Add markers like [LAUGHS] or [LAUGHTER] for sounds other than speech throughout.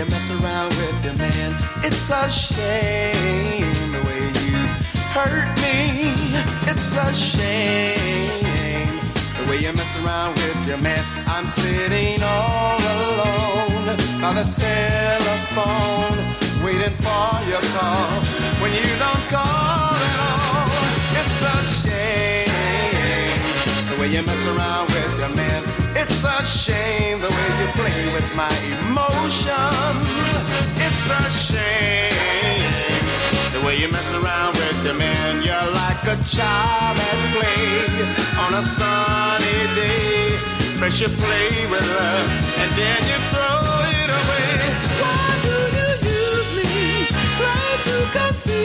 You mess around with your man. It's a shame the way you hurt me. It's a shame the way you mess around with your man. I'm sitting all alone by the telephone, waiting for your call. When you don't call at all, it's a shame the way you mess around with your man. It's a shame the way you play with my emotions. It's a shame the way you mess around with your man. You're like a child at play on a sunny day. First you play with love and then you throw it away. Why do you use me? Try to confuse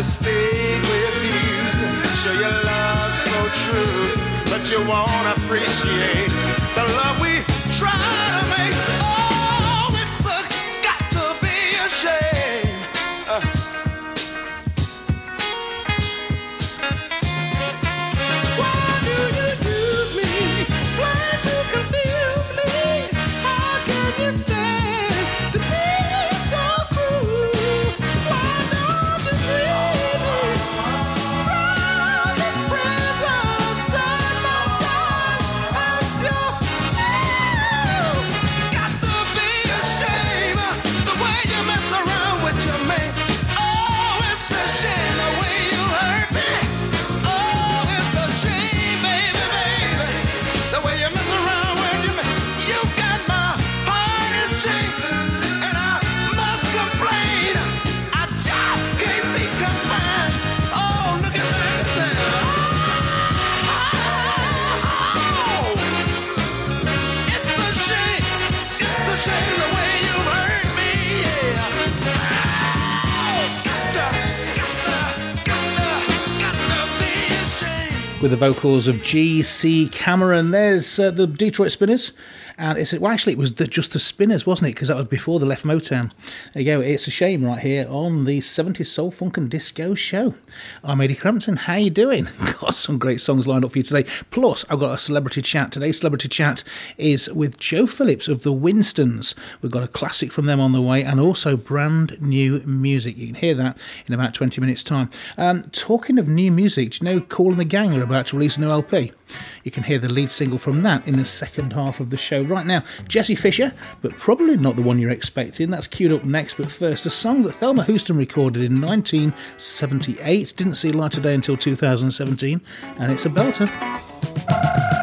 to speak with you, show love so true, but you won't appreciate the love we try with the vocals of G.C. Cameron. There's uh, the Detroit Spinners And it's well, actually, it was the, just the Spinners, wasn't it? Because that was before the left Motown. There you go. It's a shame right here on the 70s Soul Funk and Disco Show. I'm Ady Crampton. How you doing? [LAUGHS] Got some great songs lined up for you today. Plus, I've got a celebrity chat today. Celebrity chat is with Joe Phillips of the Winstons. We've got a classic from them on the way, and also brand new music. You can hear that in about 20 minutes' time. Um, talking of new music, do you know Kool and the Gang are about to release a new LP? You can hear the lead single from that in the second half of the show. Right now, Jesse Fisher, but probably not the one you're expecting. That's queued up next. But first, a song that Thelma Houston recorded in 1978. Didn't see light of day until 2017, and it's a belter.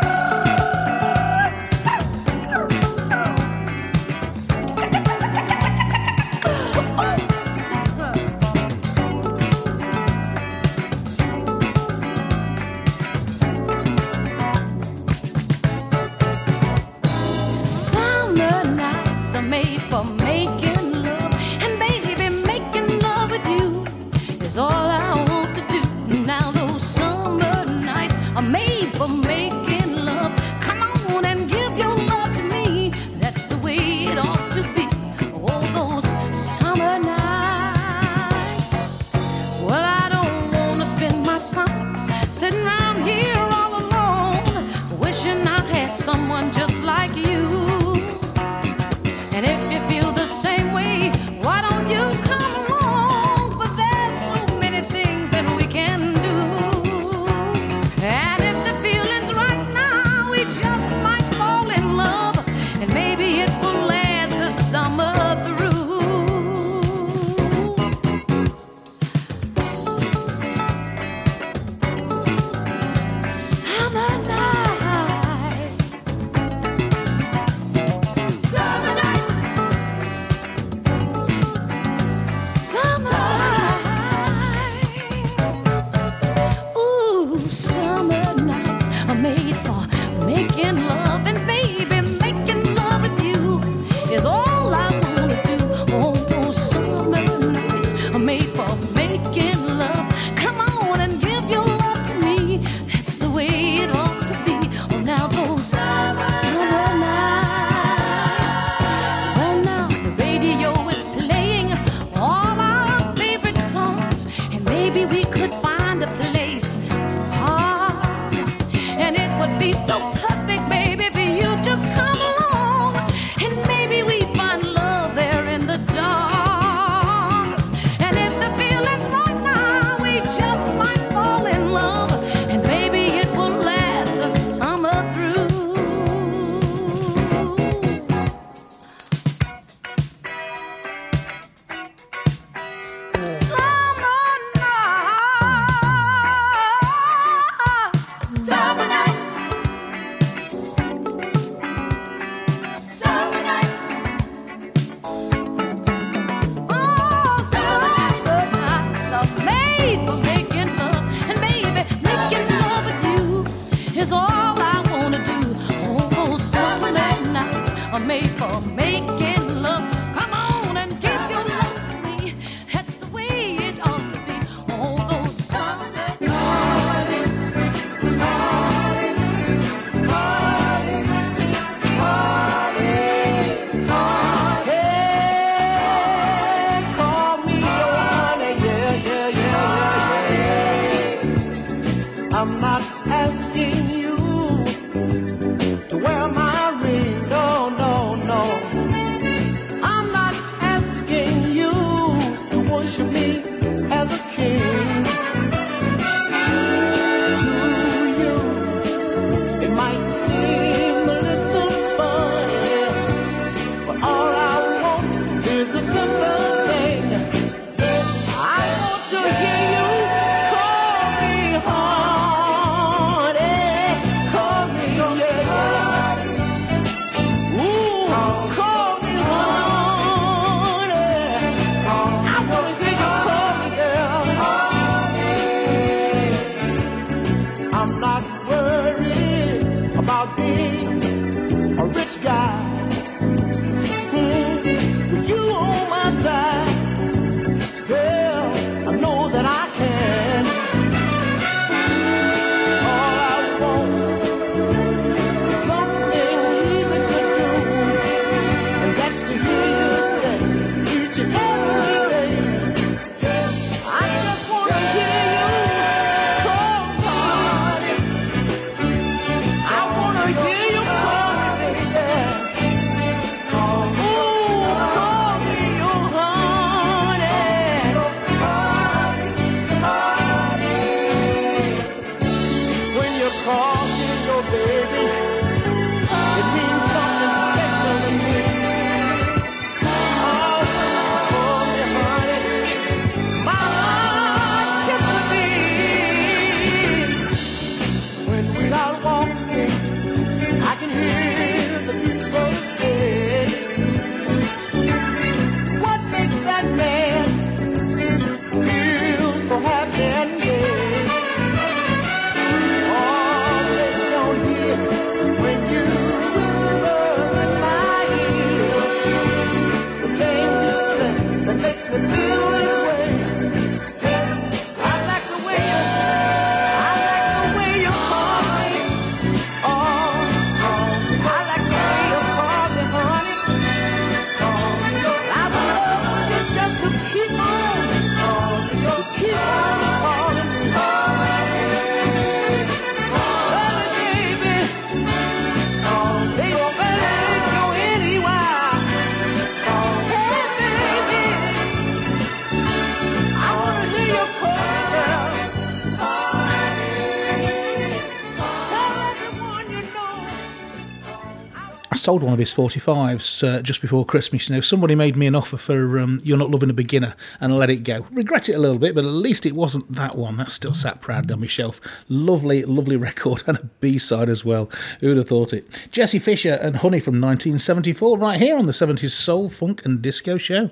Sold one of his 45s uh, just before Christmas. You know, somebody made me an offer for um, You're Not Loving a Beginner and let it go. Regret it a little bit, but at least it wasn't that one. That's still sat proud on my shelf. Lovely, lovely record and a B side as well. Who'd have thought it? Jesse Fisher and Honey from 1974, right here on the 70s Soul, Funk and Disco Show.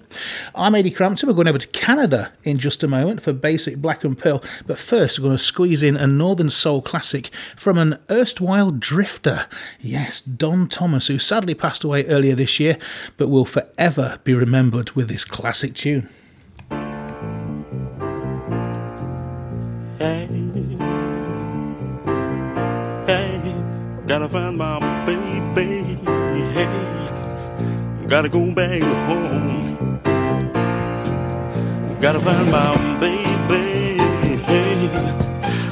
I'm Ady Crampton. We're going over to Canada in just a moment for Basic Black and Pearl, but first we're going to squeeze in a Northern Soul classic from an erstwhile drifter. Yes, Don Thomas, who sadly passed away earlier this year, but will forever be remembered with this classic tune. Hey, hey, gotta find my baby. Hey, gotta go back home. Gotta find my baby. Hey,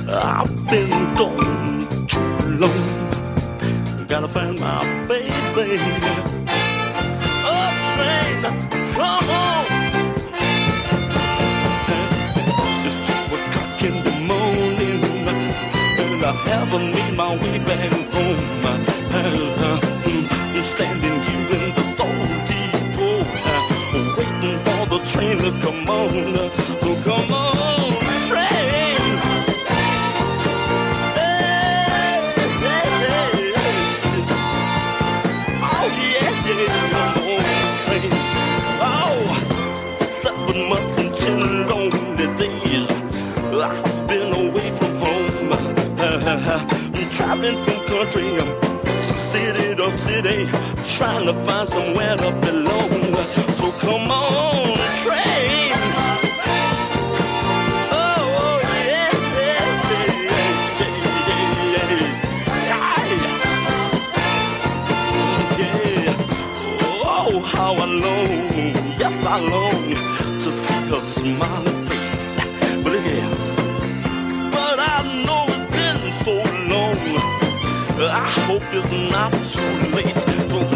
I've been gone too long. Gotta find my baby. Oh, train, come on. It's in the morning, and I haven't made my way back home. I'm standing here in the soul depot, waiting for the train to come on. So come on, traveling from country, to city to city, trying to find somewhere to belong. So come on, train. Oh, yeah, yeah, yeah, yeah, yeah, yeah. Yeah. Oh, how I long, yes, I long to see her smiling hope it's not too late.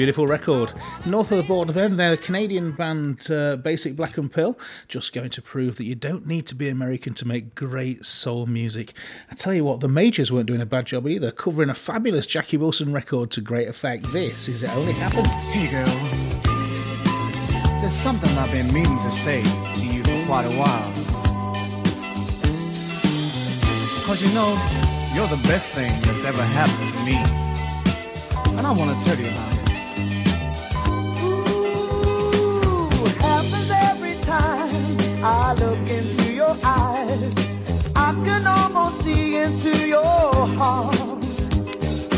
Beautiful record. North of the border, then, they're a Canadian band, uh, Basic Black and Pearl, just going to prove that you don't need to be American to make great soul music. I tell you what, the Majors weren't doing a bad job either, covering a fabulous Jackie Wilson record to great effect. This is It Only Happened. Hey girl, there's something I've been meaning to say to you for quite a while. Cause you know, you're the best thing that's ever happened to me. And I wanna tell you about it. I look into your eyes. I can almost see into your heart.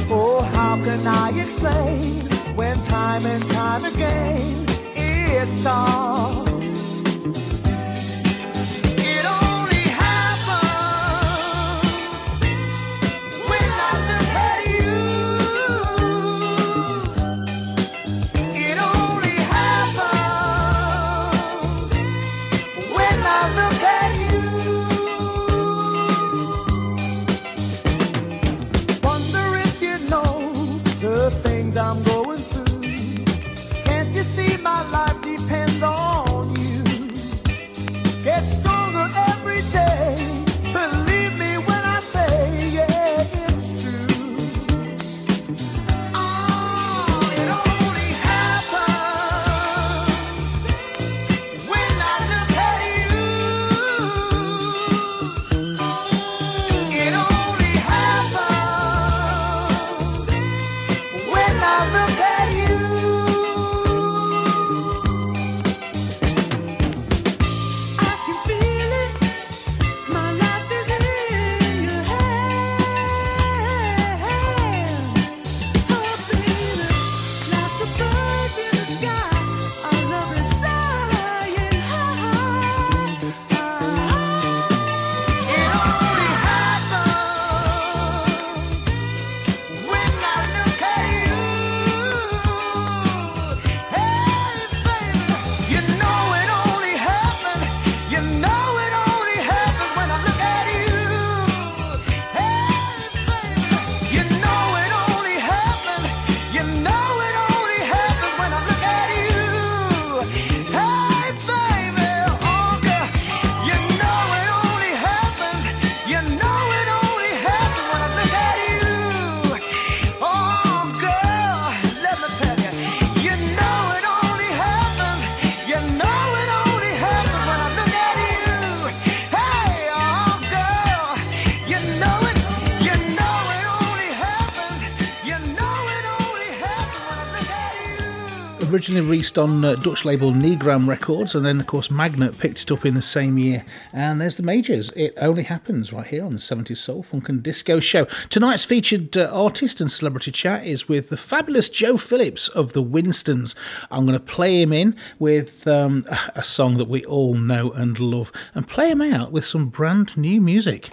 Oh, how can I explain when time and time again it starts? Originally released on uh, Dutch label Negram Records, and then, of course, Magnet picked it up in the same year. And there's the Majors. It only happens right here on the 70s Soul, Funk and Disco Show. Tonight's featured uh, artist and celebrity chat is with the fabulous Joe Phillips of the Winstons. I'm going to play him in with um, a- a song that we all know and love, and play him out with some brand new music.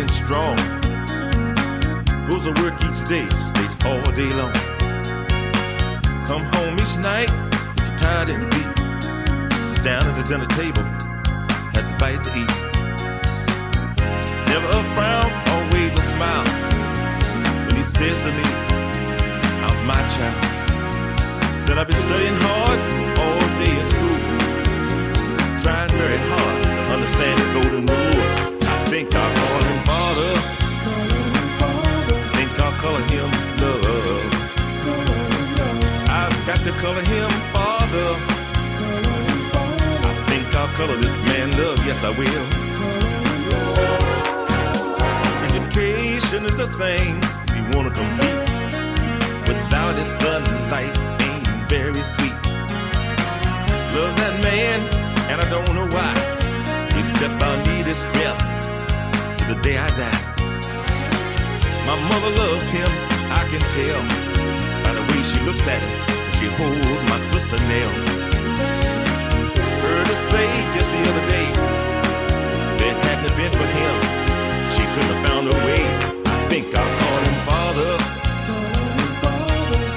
And strong. Goes to work each day, stays all day long. Come home each night, tired and beat. Sits down at the dinner table, has a bite to eat. Never a frown, always a smile. When he says to me, How's my child? Said I've been studying hard all day at school trying very hard to understand the golden rule. I think I'll call him father. Think I'll call him love. I've got to call him father. I think I'll color this man love. Yes, I will. Education is the thing if you wanna compete. Without it, son, life ain't very sweet. Love that man, and I don't know why. Except I'll need his to the day I die. My mother loves him, I can tell by the way she looks at him. She holds my sister Nell. Heard her say just the other day that hadn't been for him, she couldn't have found a way. I think I'll call him father.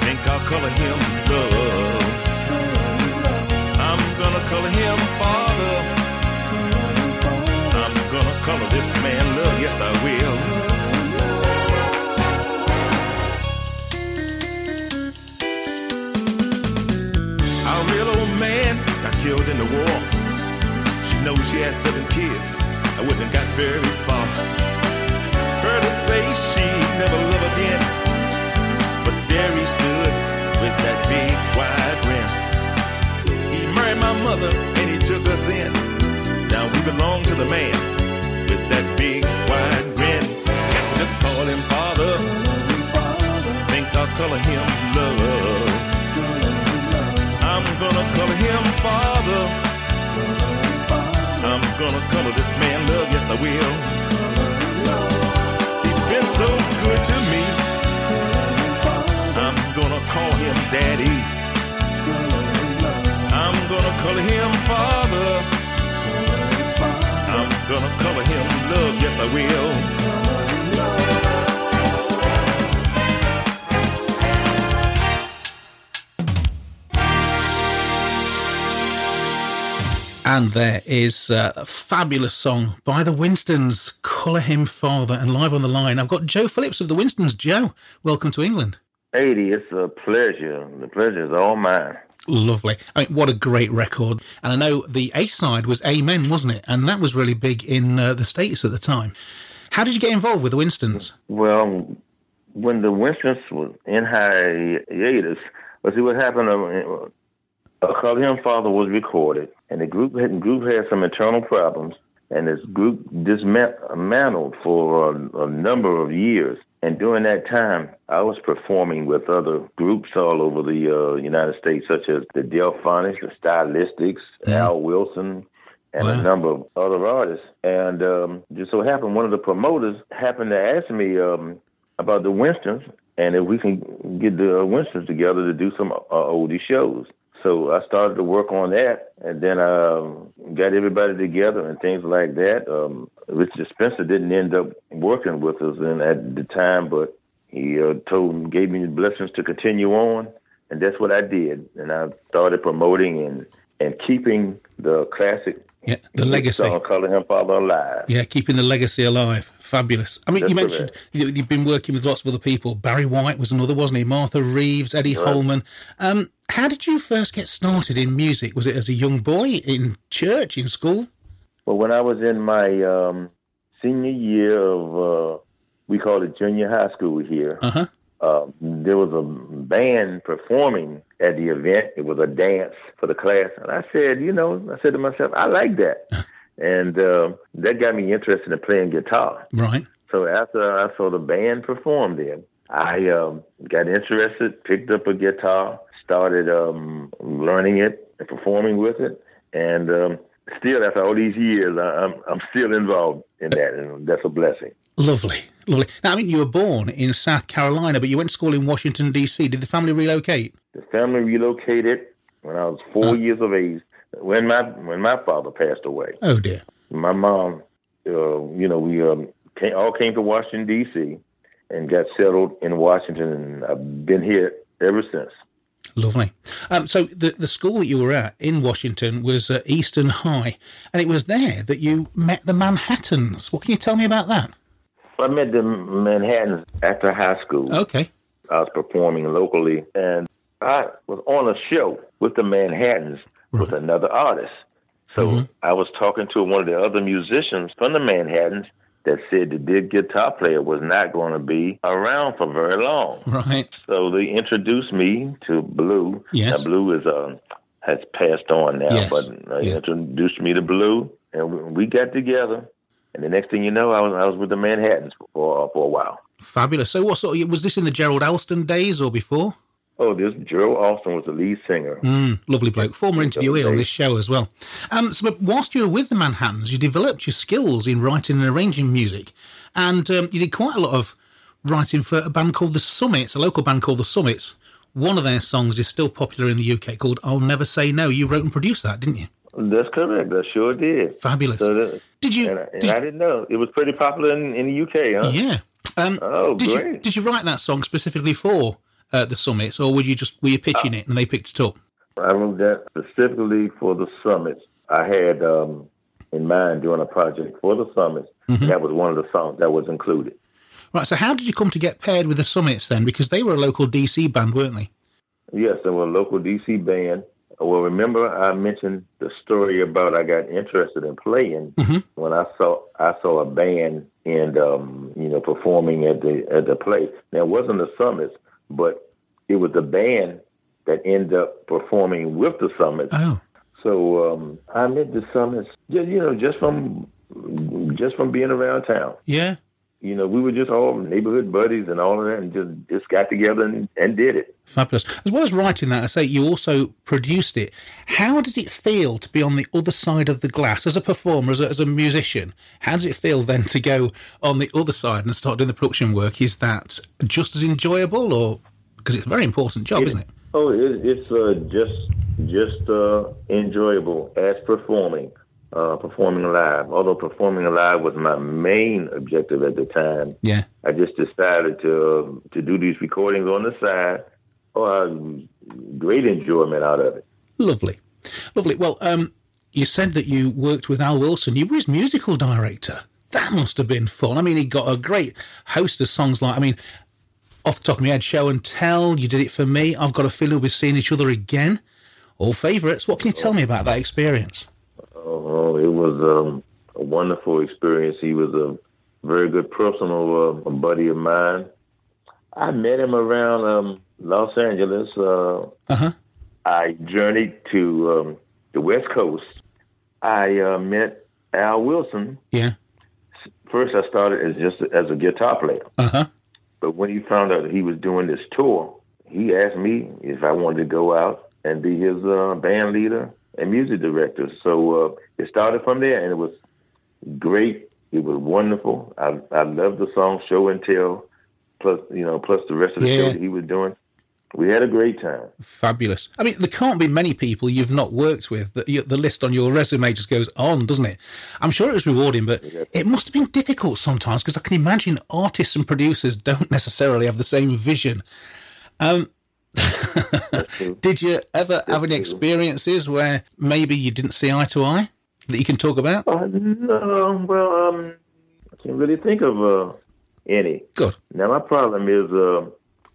Think I'll color him love. I'm gonna color him father. I'm gonna color this man love yes I will. Our real old man got killed in the war. She knows she had seven kids. I wouldn't have got very far. Heard her say she'd never love again. But there he stood with that big wide grin. He married my mother and he took us in. Now we belong to the man with that big wide grin. To call him father. Think I'll color him love. I'm gonna color him father. I'm gonna color this man love, yes I will. He's been so good to me. I'm gonna call him daddy. I'm gonna color him father. I'm gonna color him love, yes I will. And there is uh, a fabulous song by the Winstons, Colour Him Father, and live on the line. I've got Joe Phillips of the Winstons. Joe, welcome to England. Ady, it's a pleasure. The pleasure is all mine. Lovely. I mean, what a great record. And I know the A side was Amen, wasn't it? And that was really big in uh, the States at the time. How did you get involved with the Winstons? Well, when the Winstons was in hiatus, let's see what happened. Uh, uh, Call Him Father was recorded, and the group had, group had some internal problems, and this group dismantled for a, a number of years. And during that time, I was performing with other groups all over the uh, United States, such as the Delphonics, the Stylistics, Al Wilson, and a number of other artists. And um, just so happened, one of the promoters happened to ask me um, about the Winstons and if we can get the Winstons together to do some uh, oldie shows. So I started to work on that, and then um, got everybody together and things like that. Um, Richard Spencer didn't end up working with us in, at the time, but he uh, told gave me the blessings to continue on, and that's what I did. And I started promoting and and keeping the classic Yeah, the legacy. song "Color Him Father" alive. Yeah, keeping the legacy alive. Fabulous. I mean, That's you mentioned you, you've been working with lots of other people. Barry White was another, wasn't he? Martha Reeves, Eddie Right. Holman. Um, how did you first get started in music? Was it as a young boy in church, in school? Well, when I was in my um, senior year of, uh, we call it junior high school here, Uh-huh. Uh, there was a band performing at the event. It was a dance for the class. And I said, you know, I said to myself, I like that. [LAUGHS] and uh, that got me interested in playing guitar. Right. So after I saw the band perform there, I um, got interested, picked up a guitar, started um, learning it and performing with it, and um, still after all these years, I, I'm I'm still involved in that, and that's a blessing. Lovely, lovely. Now, I mean, you were born in South Carolina, but you went to school in Washington, D.C. Did the family relocate? The family relocated when I was four years of age. When my when my father passed away, Oh, dear. my mom, uh, you know, we um, came, all came to Washington D.C. and got settled in Washington, and I've been here ever since. Lovely. Um, so the the school that you were at in Washington was uh, Eastern High, and it was there that you met the Manhattans. What can you tell me about that? I met the Manhattans after high school. Okay. I was performing locally, and I was on a show with the Manhattans with another artist. So I was talking to one of the other musicians from the Manhattans that said the big guitar player was not going to be around for very long. Right. So they introduced me to Blue. Yes. Now, Blue is uh, has passed on now, Yes. but uh, he introduced me to Blue, and we got together. And the next thing you know, I was I was with the Manhattans for for a while. Fabulous. So, what sort of, was this in the Gerald Alston days or before? Oh, this Gerald Alston was the lead singer. Mm, lovely bloke. Former interviewee on this show as well. Um, so, but whilst you were with the Manhattans, you developed your skills in writing and arranging music, and um, you did quite a lot of writing for a band called the Summits, a local band called the Summits. One of their songs is still popular in the UK called "I'll Never Say No." You wrote and produced that, didn't you? That's correct. I sure did. Fabulous. So that, Did you? And, I, and I didn't know it was pretty popular in, in the UK, huh? Yeah. Um, oh, did great. you did you write that song specifically for uh, the Summits, or were you just were you pitching it and they picked it up? I wrote that specifically for the summits. I had um, in mind doing a project for the Summits. Mm-hmm. That was one of the songs that was included. Right. So how did you come to get paired with the Summits then? Because they were a local DC band, weren't they? Yes, they were a local DC band. Well, remember I mentioned the story about I got interested in playing when I saw I saw a band and um, you know performing at the at the place. Now it wasn't the Summits, but it was the band that ended up performing with the Summits. Oh. So um, I met the Summits, just, you know, just from just from being around town. Yeah. You know, we were just all neighborhood buddies and all of that, and just just got together and, and did it. Fabulous. As well as writing that, I say you also produced it. How did it feel to be on the other side of the glass as a performer, as a, as a musician? How does it feel then to go on the other side and start doing the production work? Is that just as enjoyable, or because it's a very important job, isn't it? Oh, it, it's uh, just just uh, enjoyable as performing, uh, performing live. Although performing live was my main objective at the time. Yeah. I just decided to to do these recordings on the side. Oh, I great enjoyment out of it. Lovely, lovely. Well, um, you said that you worked with Al Wilson. You were his musical director. That must have been fun. I mean, he got a great host of songs like, I mean, off the top of my head, Show and Tell. You did it for me. I've got a feeling we're seeing each other again. All favourites. What can you tell me about that experience? Oh, it was um, a wonderful experience. He was a very good personal uh, buddy of mine. I met him around um, Los Angeles. Uh, Uh huh. I journeyed to um, the West Coast. I uh, met Al Wilson. Yeah. First, I started as just as a guitar player, Uh huh. but when he found out that he was doing this tour, he asked me if I wanted to go out and be his uh, band leader and music director. So uh, it started from there, and it was great. It was wonderful. I I loved the song "Show and Tell," plus you know, plus the rest of the Yeah. show that he was doing. We had a great time. Fabulous. I mean, there can't be many people you've not worked with. That the list on your resume just goes on, doesn't it? I'm sure it was rewarding, but it must have been difficult sometimes because I can imagine artists and producers don't necessarily have the same vision. Um, did you ever have any experiences where maybe you didn't see eye to eye that you can talk about? Uh, no, well, um, I can't really think of uh, any. Good. Now my problem is, uh,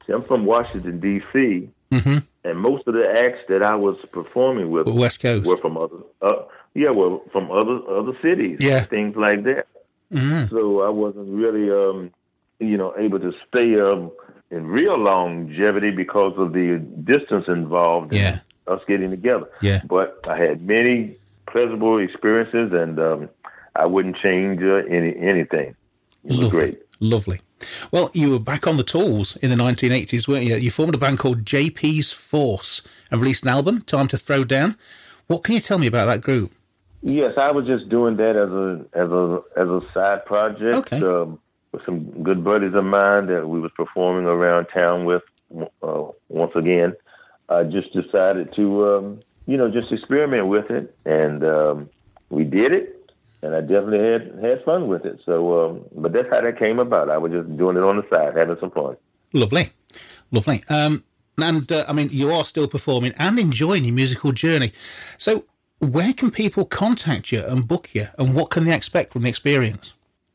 see, I'm from Washington D.C. Mm-hmm. and most of the acts that I was performing with West Coast. were from other, uh, yeah, were from other other cities, Yeah. things like that. Mhm. So I wasn't really, um, you know, able to stay um, in real longevity because of the distance involved in Yeah. us getting together. Yeah. But I had many pleasurable experiences, and um, I wouldn't change uh, any anything. It was Lovely. great. Lovely. Well, you were back on the tools in the 1980s, weren't you? You formed a band called JP's Force and released an album, Time to Throw Down. What can you tell me about that group? Yes, I was just doing that as a as a as a side project Okay. um, with some good buddies of mine that we was performing around town with. Uh, once again, I just decided to um, you know just experiment with it, and um, we did it. And I definitely had had fun with it. So, um, but that's how that came about. I was just doing it on the side, having some fun. Lovely. Lovely. Um, and uh, I mean, you are still performing and enjoying your musical journey. So, where can people contact you and book you, and what can they expect from the experience?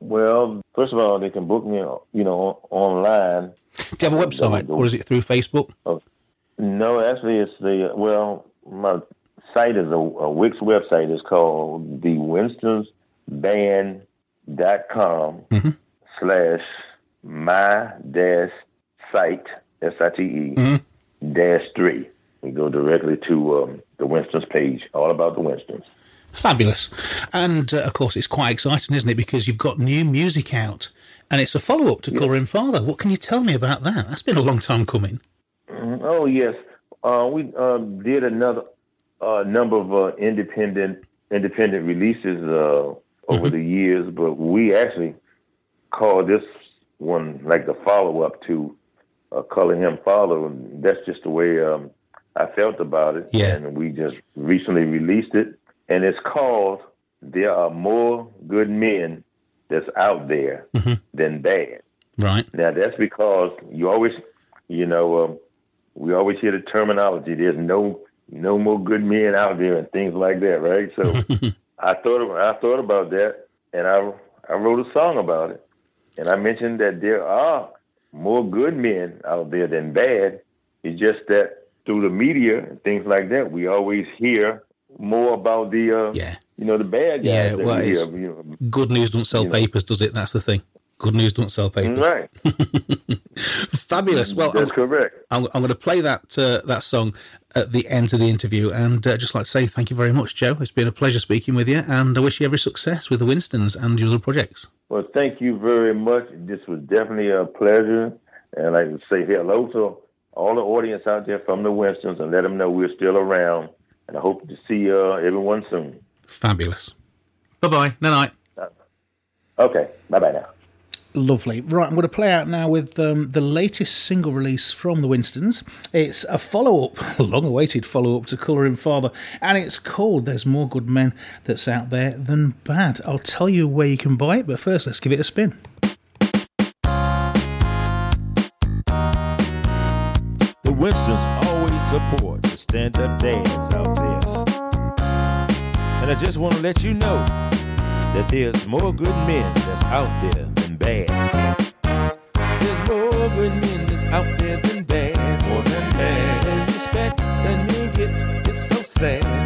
Well, first of all, they can book me, you know, online. Do you have a website, or is it through Facebook? No, actually, it's the well, my site is a, a Wix website. It's called the WinstonsBand.com Mhm. slash my dash site S I T E Mm-hmm. dash three. We go directly to um, the Winstons page, all about the Winstons. Fabulous. And uh, of course, it's quite exciting, isn't it? Because you've got new music out and it's a follow up to Color Him Father. What can you tell me about that? That's been a long time coming. Mhm. Oh yes, uh, we uh, did another uh, number of uh, independent independent releases uh, over the years, but we actually called this one like the follow up to uh, "Color Him Father." And that's just the way um, I felt about it. Yeah. and we just recently released it, and it's called "There Are More Good Men That's Out There Than Bad." Right. Now that's because you always, you know, um, we always hear the terminology. There's no no more good men out there and things like that, right? So [LAUGHS] I thought I thought about that, and I I wrote a song about it, and I mentioned that there are more good men out there than bad. It's just that through the media and things like that, we always hear more about the uh, Yeah. you know the bad guys. Yeah, well, we hear, you know. Good news don't sell You know. papers, does it? That's the thing. Good news don't sell papers. Right. [LAUGHS] Fabulous. Well, That's I'm, correct. I'm, I'm going to play that uh, that song at the end of the interview, and uh, just like to say thank you very much, Joe. It's been a pleasure speaking with you, and I wish you every success with the Winstons and your other projects. Well, thank you very much. This was definitely a pleasure, and I'd like to say hello to all the audience out there from the Winstons, and let them know we're still around. And I hope to see uh, everyone soon. Fabulous. Bye bye. Night night. Okay, bye bye now. Lovely. Right, I'm going to play out now with um, the latest single release from the Winstons. It's a follow up, a [LAUGHS] long awaited follow up to Color Him Father, and it's called There's More Good Men That's Out There Than Bad. I'll tell you where you can buy it, but first let's give it a spin. The Winstons always support the stand up dads out there. And I just want to let you know that there's more good men that's out there than bad. There's more good men that's out there than bad, more than bad. Respect that men get is so sad.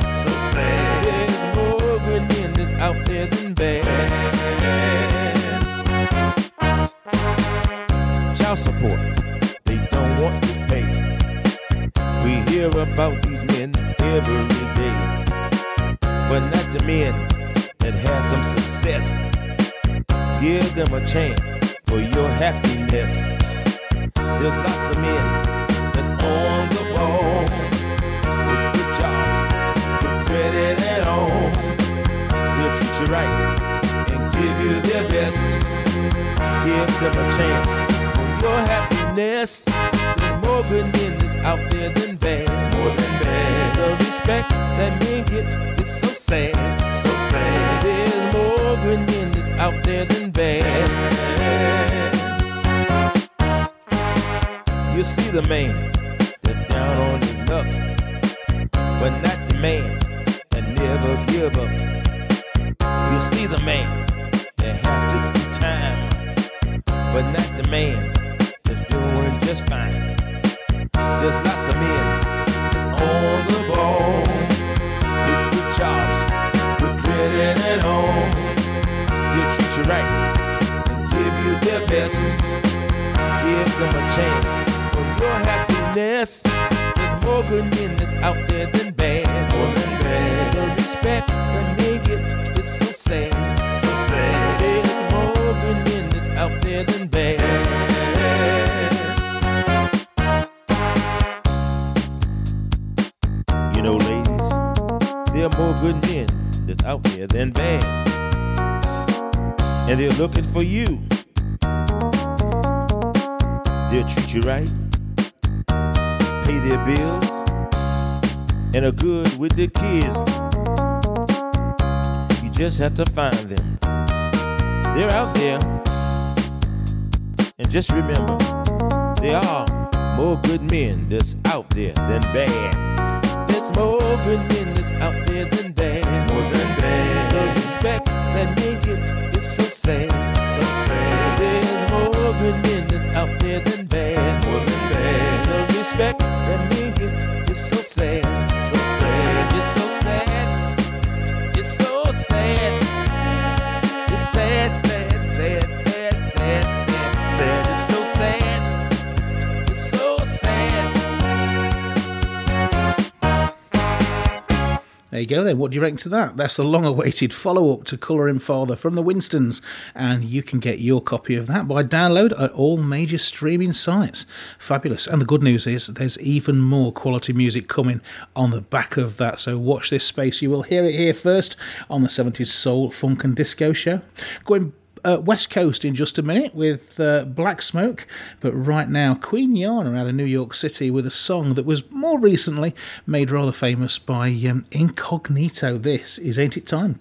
You reckon to that? That's the long awaited follow up to Color Him Father from the Winstons. And you can get your copy of that by download at all major streaming sites. Fabulous. And the good news is there's even more quality music coming on the back of that. So watch this space. You will hear it here first on the 70s Soul, Funk and Disco show. Going uh, West Coast in just a minute with uh, Black Smoke, but right now Queen Yahna out of New York City with a song that was more recently made rather famous by um, Incognito. This is Ain't It Time?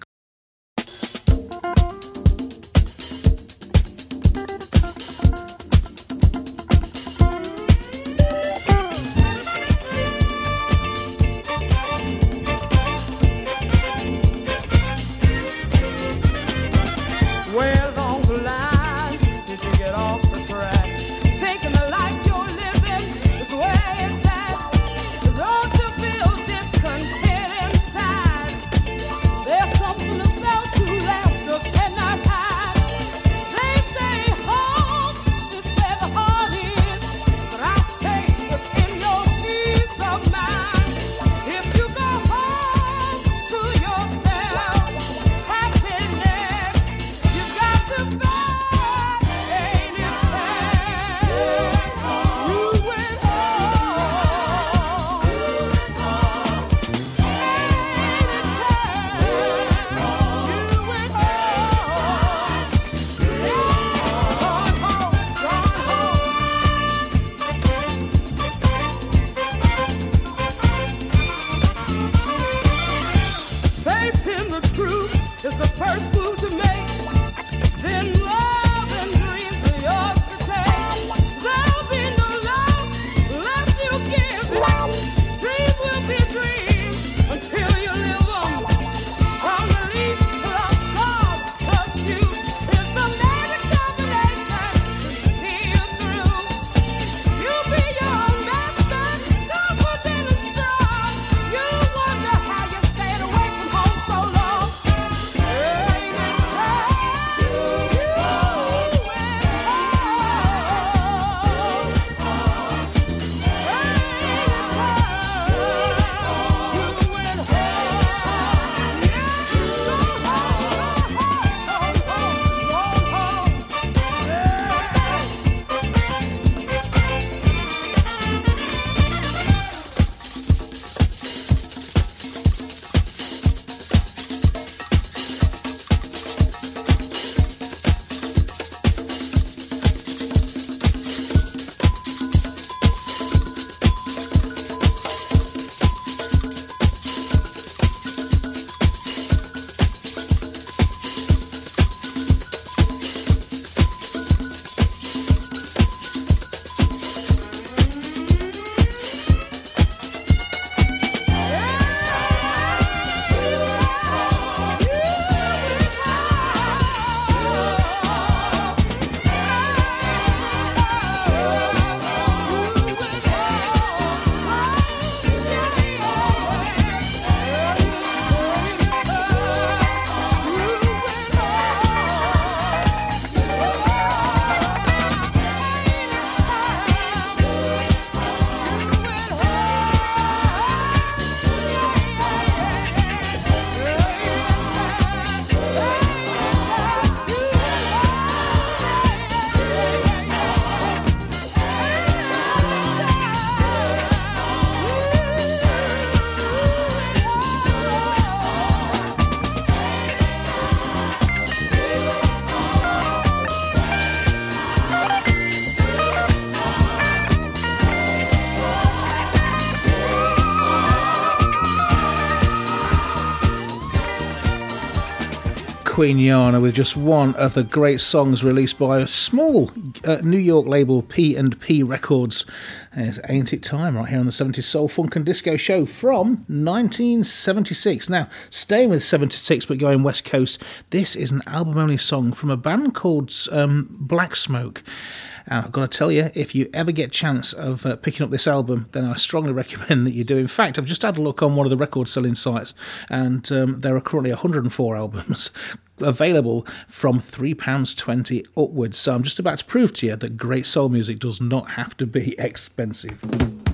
Queen Yahna with just one of the great songs released by a small uh, New York label P and P Records. It's Ain't It Time right here on the 70s Soul Funk and Disco show from 1976. Now, staying with 76 but going West Coast, this is an album only song from a band called um, Black Smoke. And I've got to tell you, if you ever get a chance of uh, picking up this album, then I strongly [LAUGHS] recommend that you do. In fact, I've just had a look on one of the record selling sites, and um, there are currently 104 albums [LAUGHS] available from £3.20 upwards. So I'm just about to prove to you that great soul music does not have to be [LAUGHS] expensive.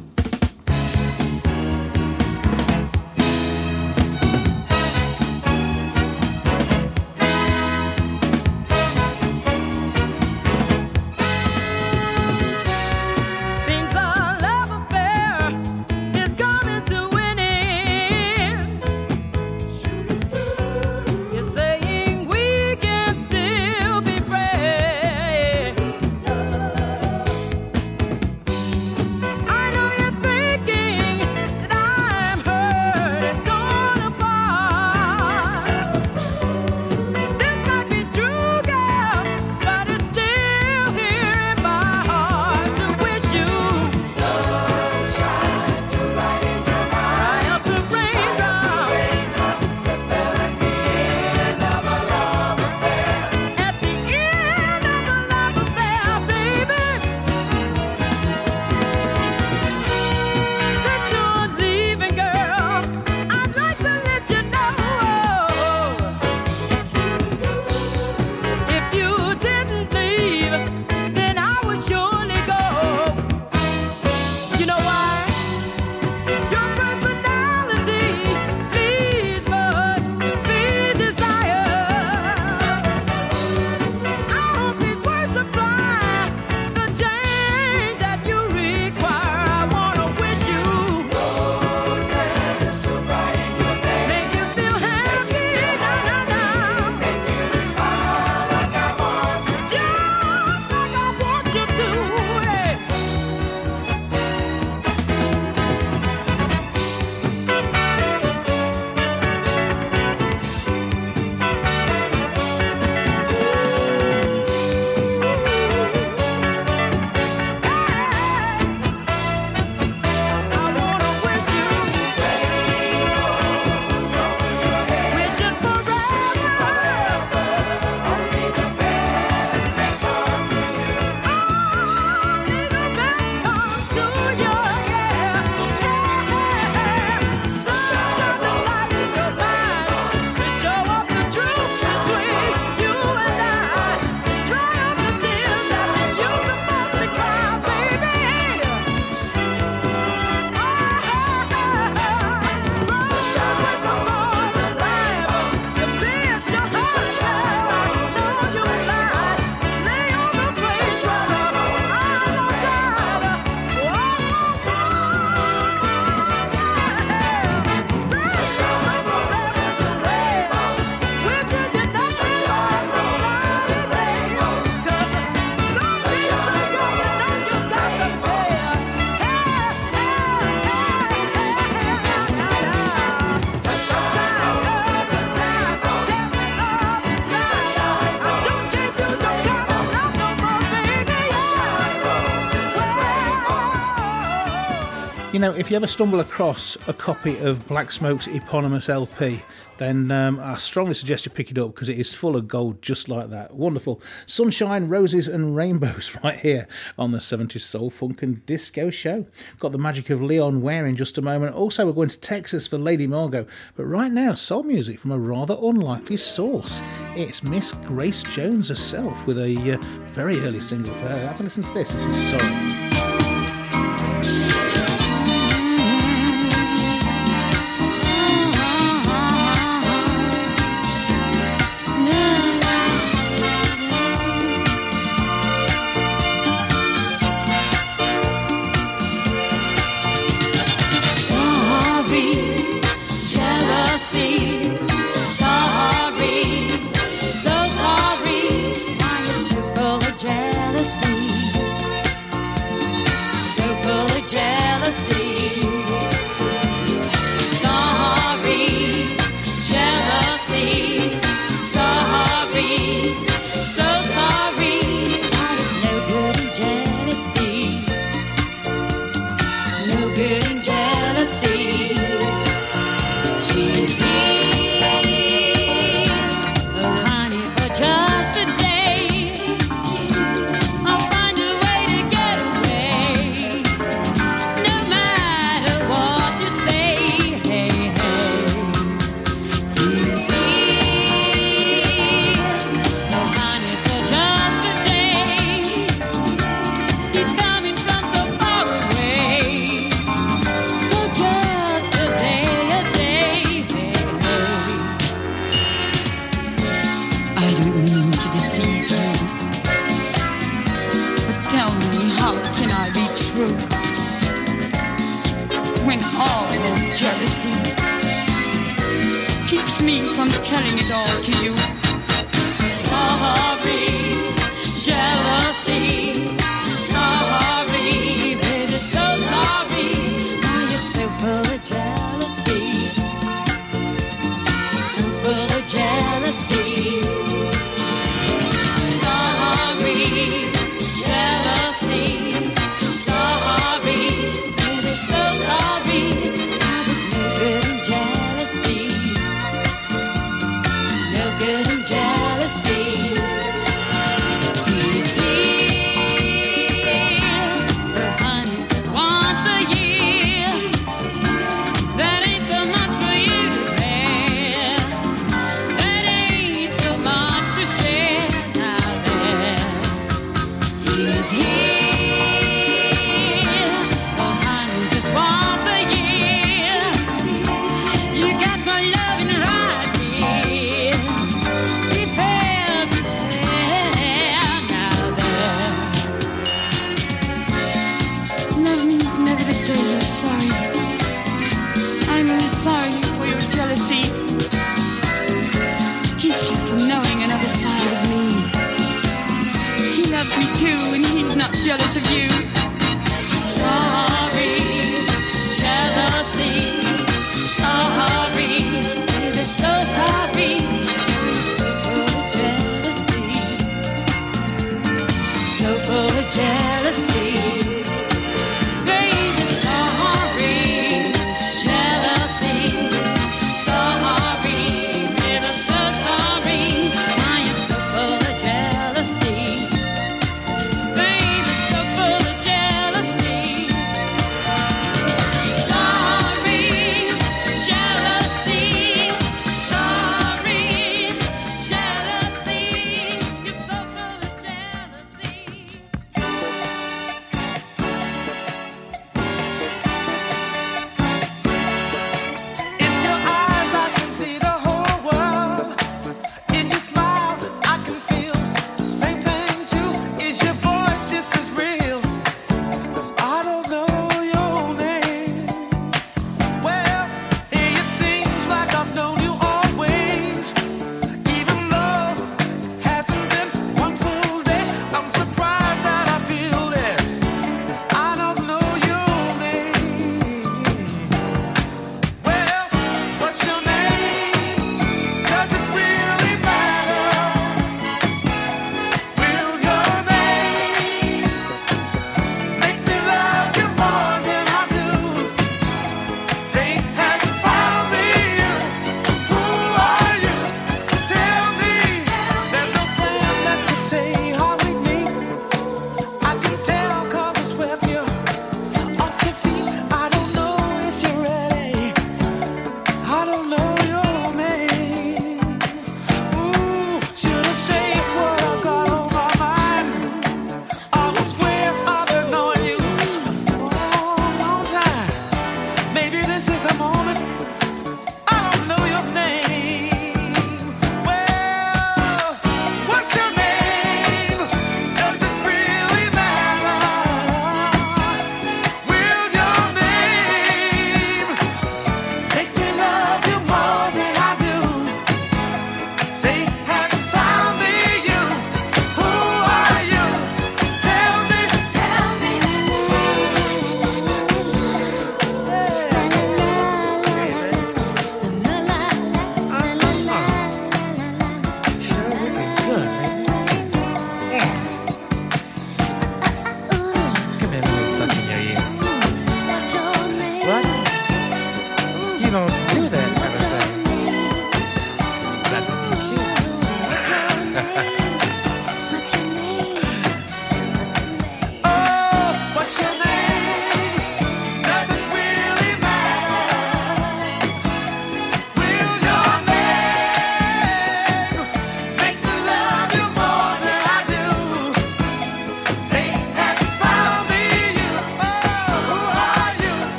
Know, if you ever stumble across a copy of Black Smoke's eponymous LP, then um, I strongly suggest you pick it up because it is full of gold just like that. Wonderful. Sunshine, roses, and rainbows [LAUGHS] right here on the 70s Soul Funk and Disco Show. Got the magic of Leon Ware in just a moment. Also, we're going to Texas for Lady Margot. But right now, soul music from a rather unlikely source. It's Miss Grace Jones herself with a uh, very early single for her. Have a listen to this. This is Sorry.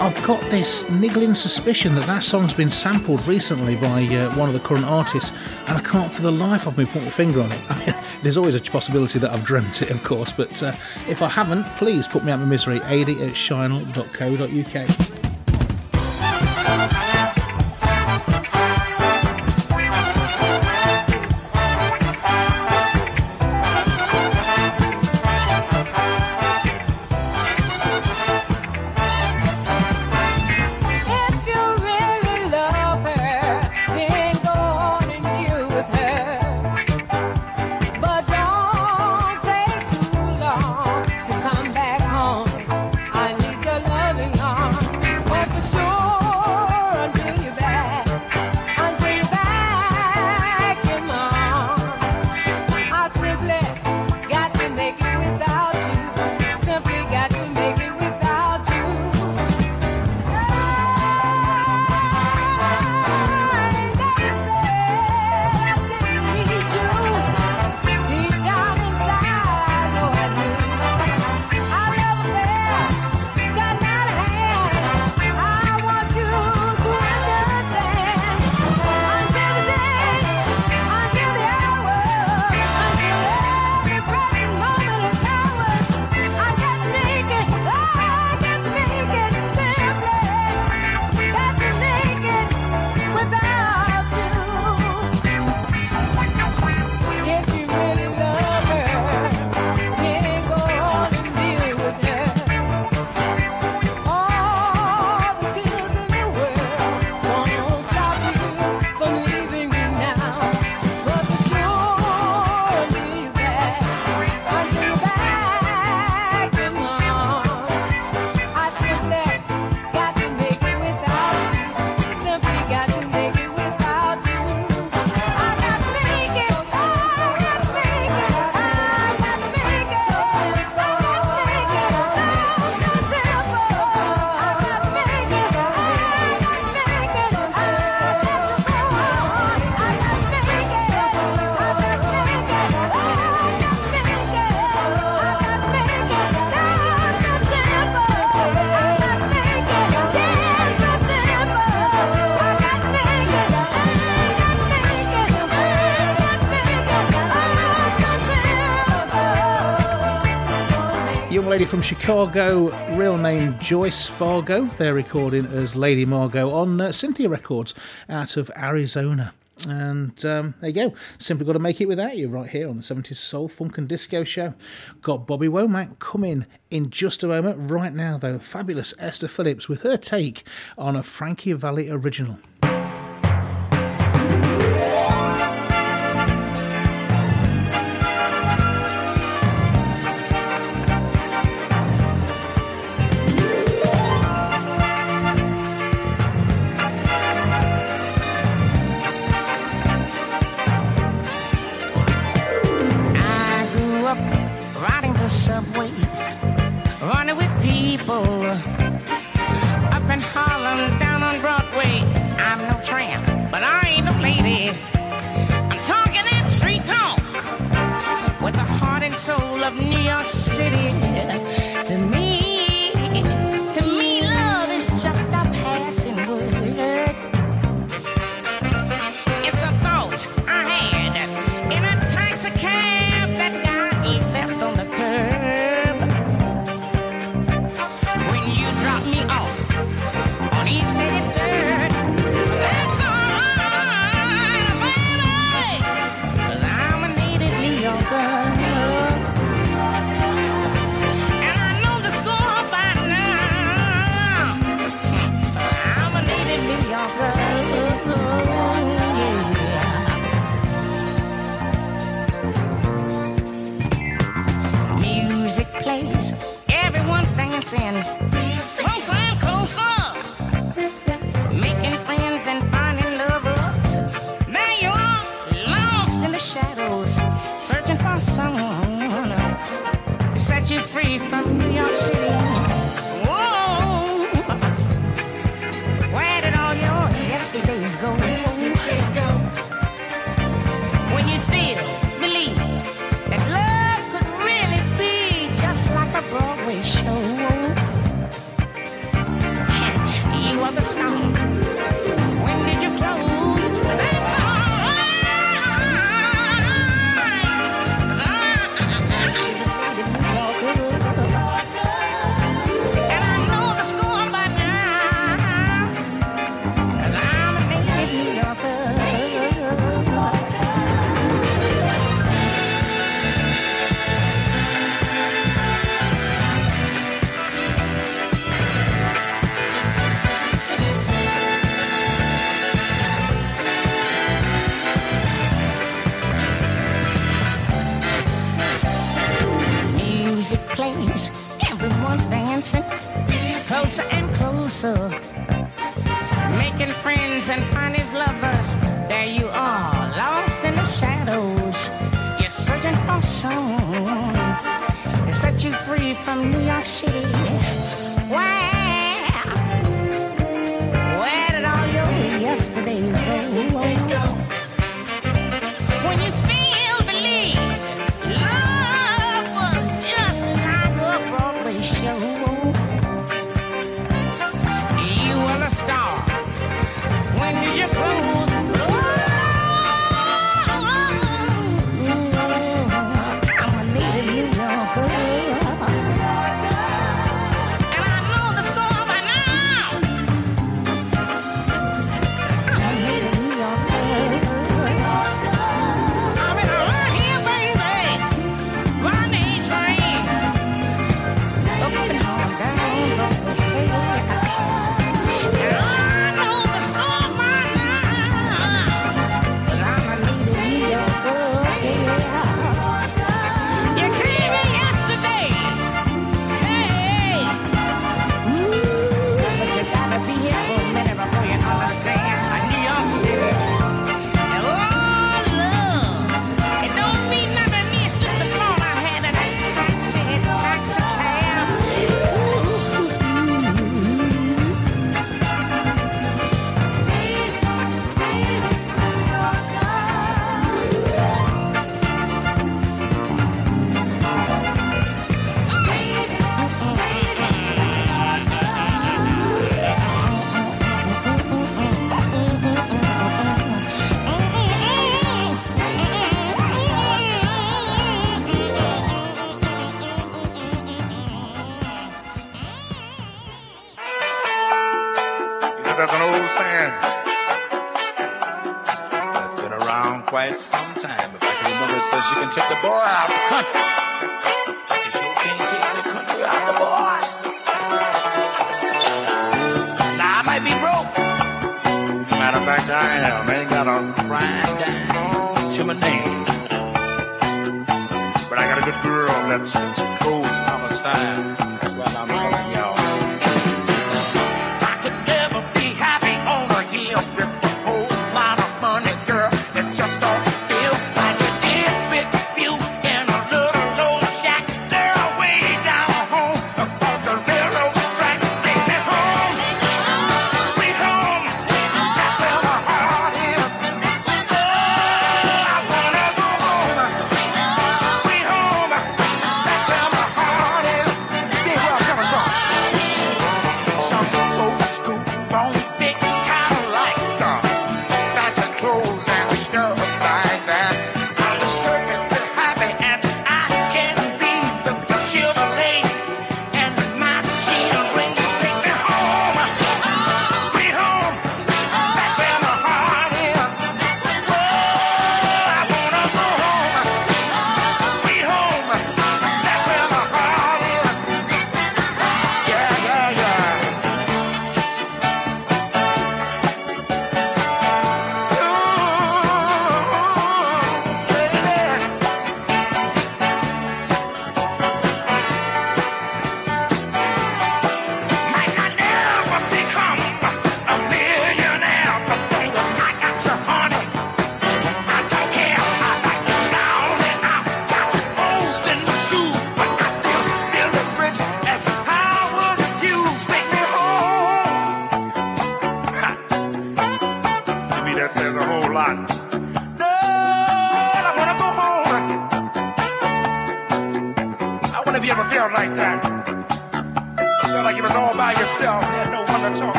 I've got this niggling suspicion that that song's been sampled recently by uh, one of the current artists, and I can't for the life of me put my finger on it. [LAUGHS] I mean, there's always a possibility that I've dreamt it, of course, but uh, if I haven't, please put me out of my misery. Ady at shineup.co.uk. from Chicago, real name Joyce Fargo. They're recording as Lady Margot on uh, Cynthia Records out of Arizona. And um, there you go. Simply got to make it without you right here on the 70s Soul, Funk and Disco Show. Got Bobby Womack coming in just a moment. Right now, though, fabulous Esther Phillips with her take on a Frankie Valli original. Soul of New York City. Plays, everyone's dancing. close Closer and closer. Making friends and finding lovers. Now you are, lost in the shadows, searching for someone to set you free from New York City. closer and closer. Making friends and finding lovers. There you are, lost in the shadows. You're searching for someone to set you free from New York City. Where? Where did all your yesterdays go? When you speak.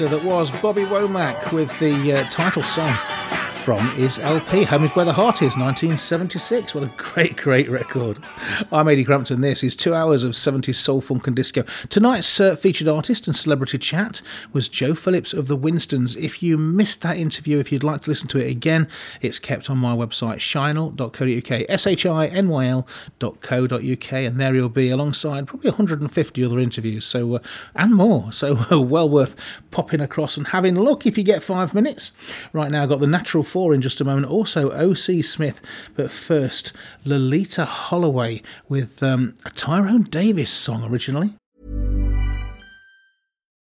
Master that was Bobby Womack with the uh, title song from his LP, Home is Where the Heart Is, 1976. What a great, great record. I'm Ady Crampton. This is two hours of 70s soul, funk, and disco. Tonight's uh, featured artist and celebrity chat was Joe Phillips of the Winstons. If you missed that interview, if you'd like to listen to it again, it's kept on my website, shinyl.co.uk, S H I N Y L.co.uk, and there you'll be alongside probably 150 other interviews, so uh, and more. So uh, [LAUGHS] well worth popping across and having a look if you get five minutes. Right now, I've got the Natural Four in just a moment. Also, O.C. Smith, but first, Loleatta Holloway with um, a Tyrone Davis song originally.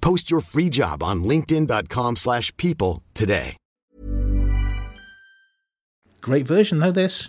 Post your free job on linkedin.com/people slash people today. Great version, though, this.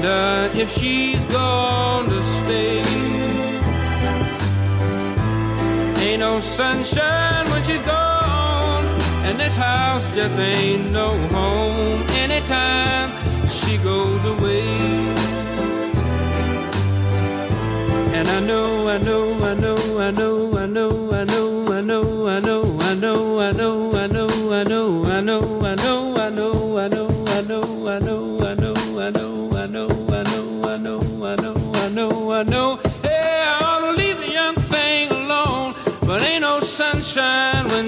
wonder if she's gonna stay. Ain't no sunshine when she's gone, and this house just ain't no home anytime she goes away. And I know, I know, I know, I know, I know, I know, I know, I know, I know, I know, I know, I know, I know, I know.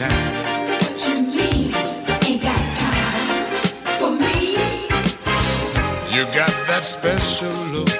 You got that special look.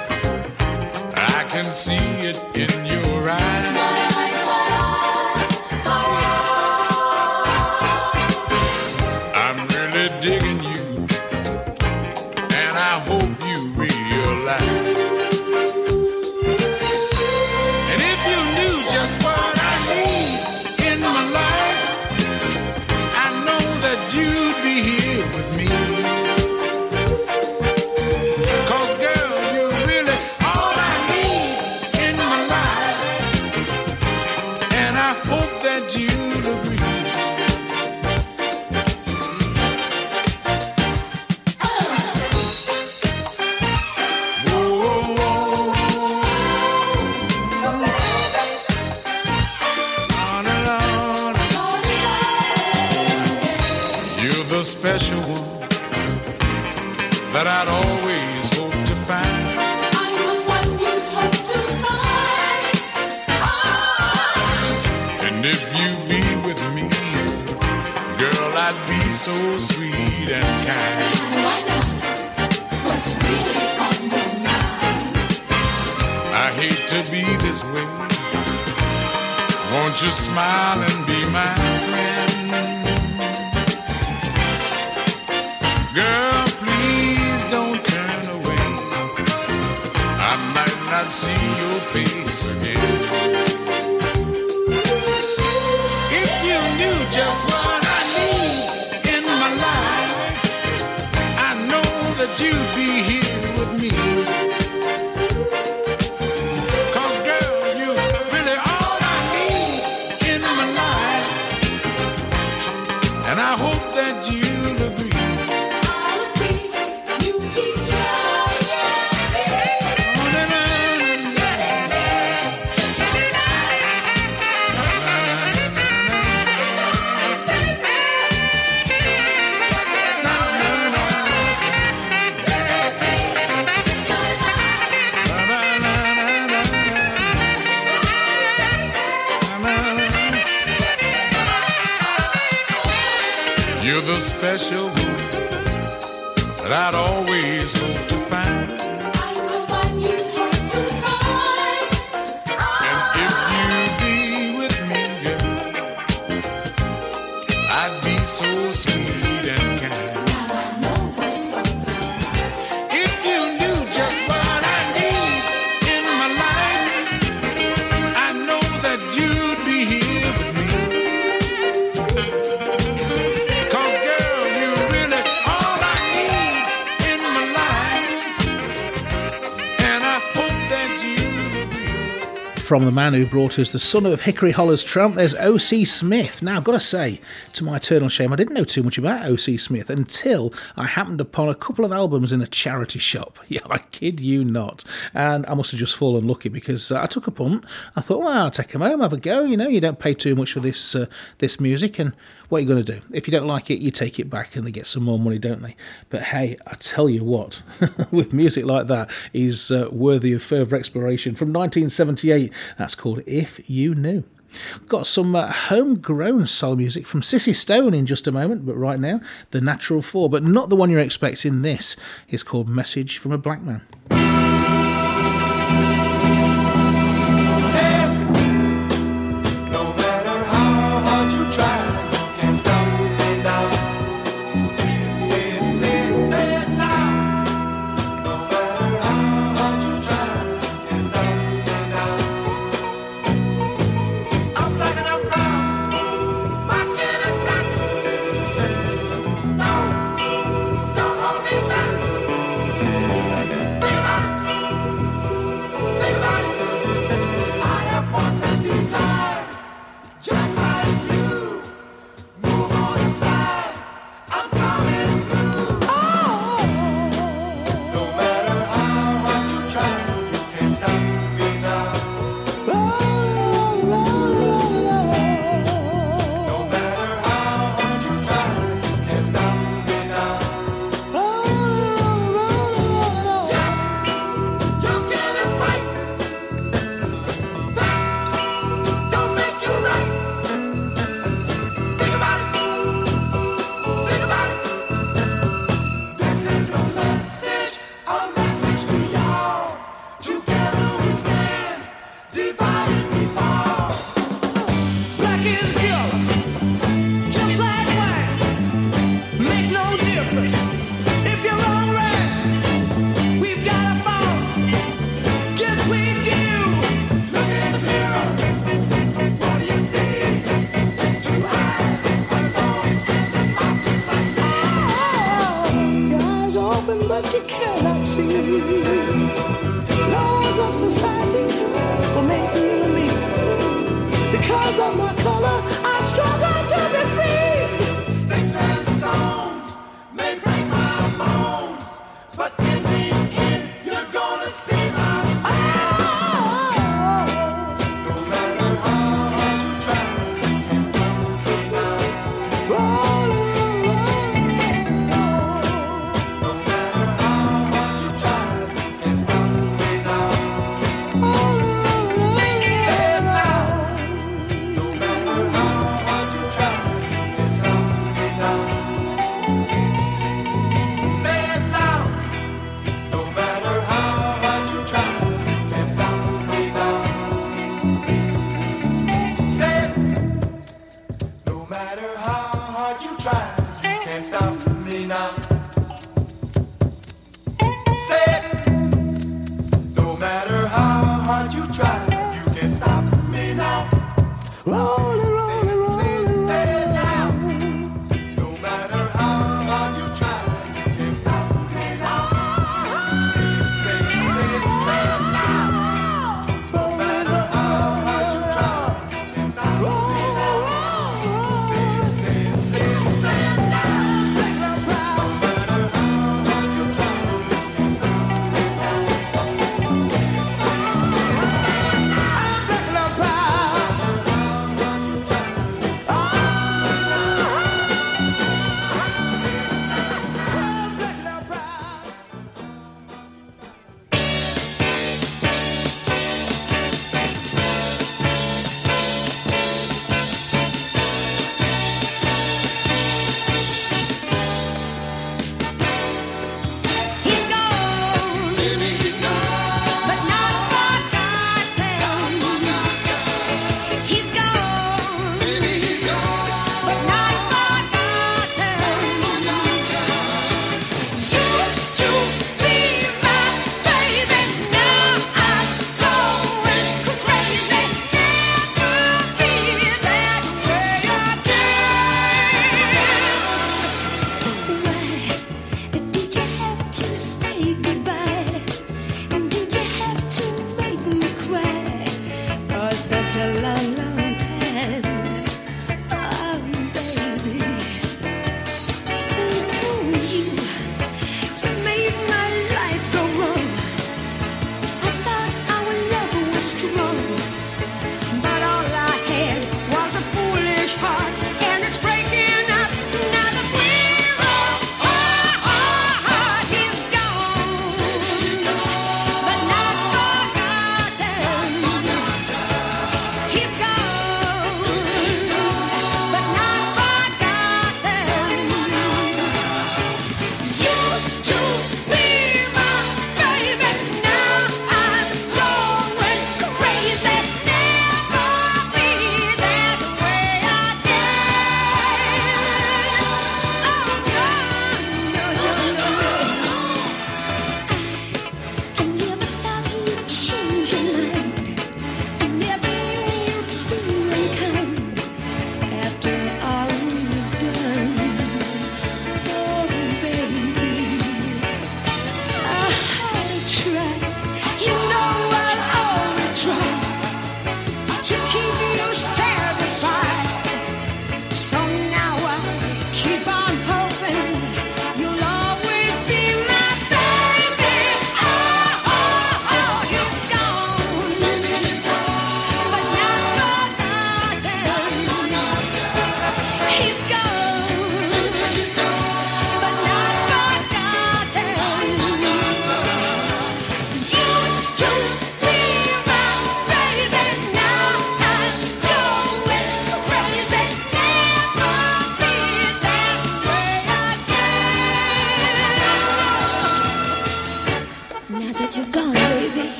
Man who brought us the son of Hickory Holler's Tramp, there's O.C. Smith. Now, I've got to say, to my eternal shame, I didn't know too much about O.C. Smith until I happened upon a couple of albums in a charity shop. [LAUGHS] Yeah, I kid you not. And I must have just fallen lucky because uh, I took a punt. I thought, well, I'll take them home, have a go. You know, you don't pay too much for this uh, this music, and what are you going to do? If you don't like it, you take it back and they get some more money, don't they? But hey, I tell you what, [LAUGHS] with music like that is uh, worthy of further exploration. From 1978, that's called If You Knew. Got some uh, homegrown soul music from Cissy Stone in just a moment, but right now, The Natural Four, but not the one you're expecting. This is called Message from a Black Man. Because of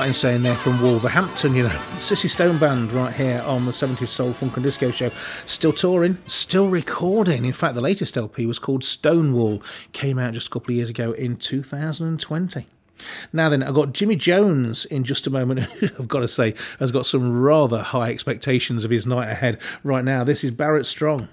right in saying they're from Wolverhampton, you know. Cissy Stone Band right here on the 70s Soul Funk and Disco Show. Still touring, still recording. In fact, the latest LP was called Stonewall, came out just a couple of years ago in 2020. Now then, I've got Jimmy Jones in just a moment, [LAUGHS] I've got to say, has got some rather high expectations of his night ahead. Right now, this is Barrett Strong.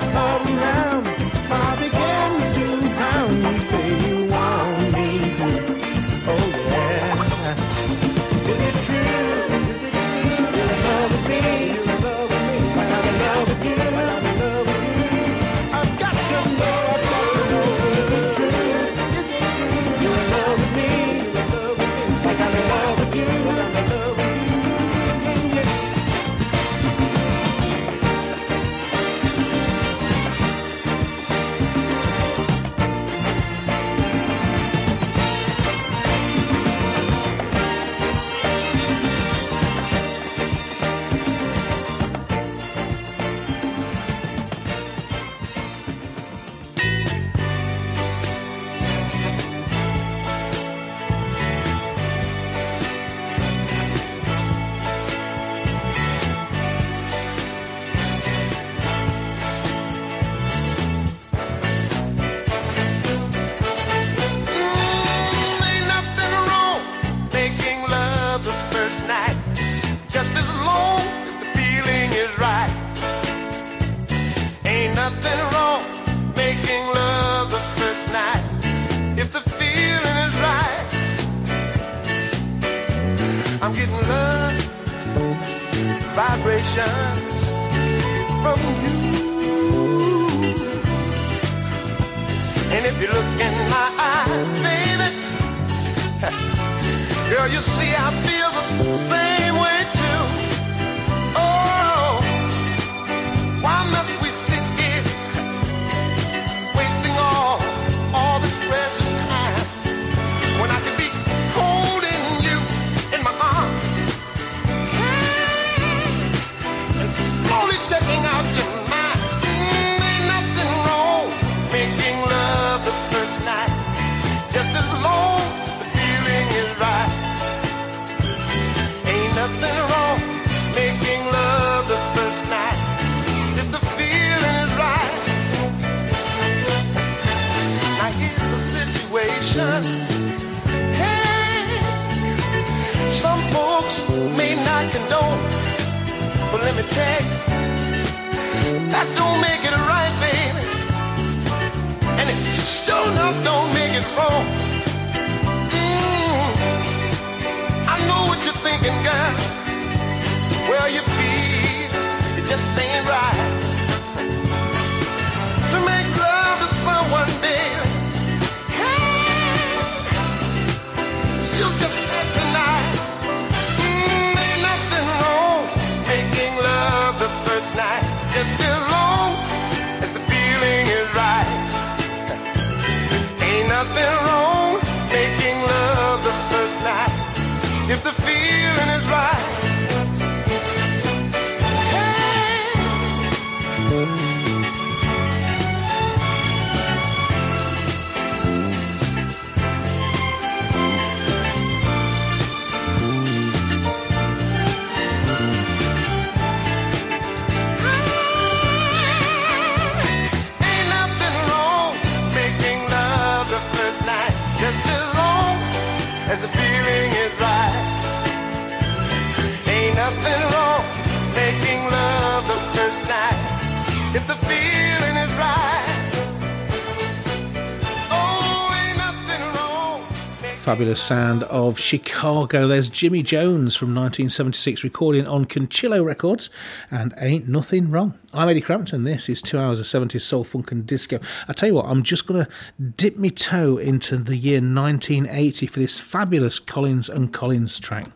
Oh, fabulous sound of Chicago. There's Jimmy Jones from 1976 recording on Conchillo Records and Ain't Nothing Wrong. I'm Ady Crampton. This is two hours of 70s soul, funk, and disco. I tell you what, I'm just going to dip my toe into the year 1980 for this fabulous Collins and Collins track.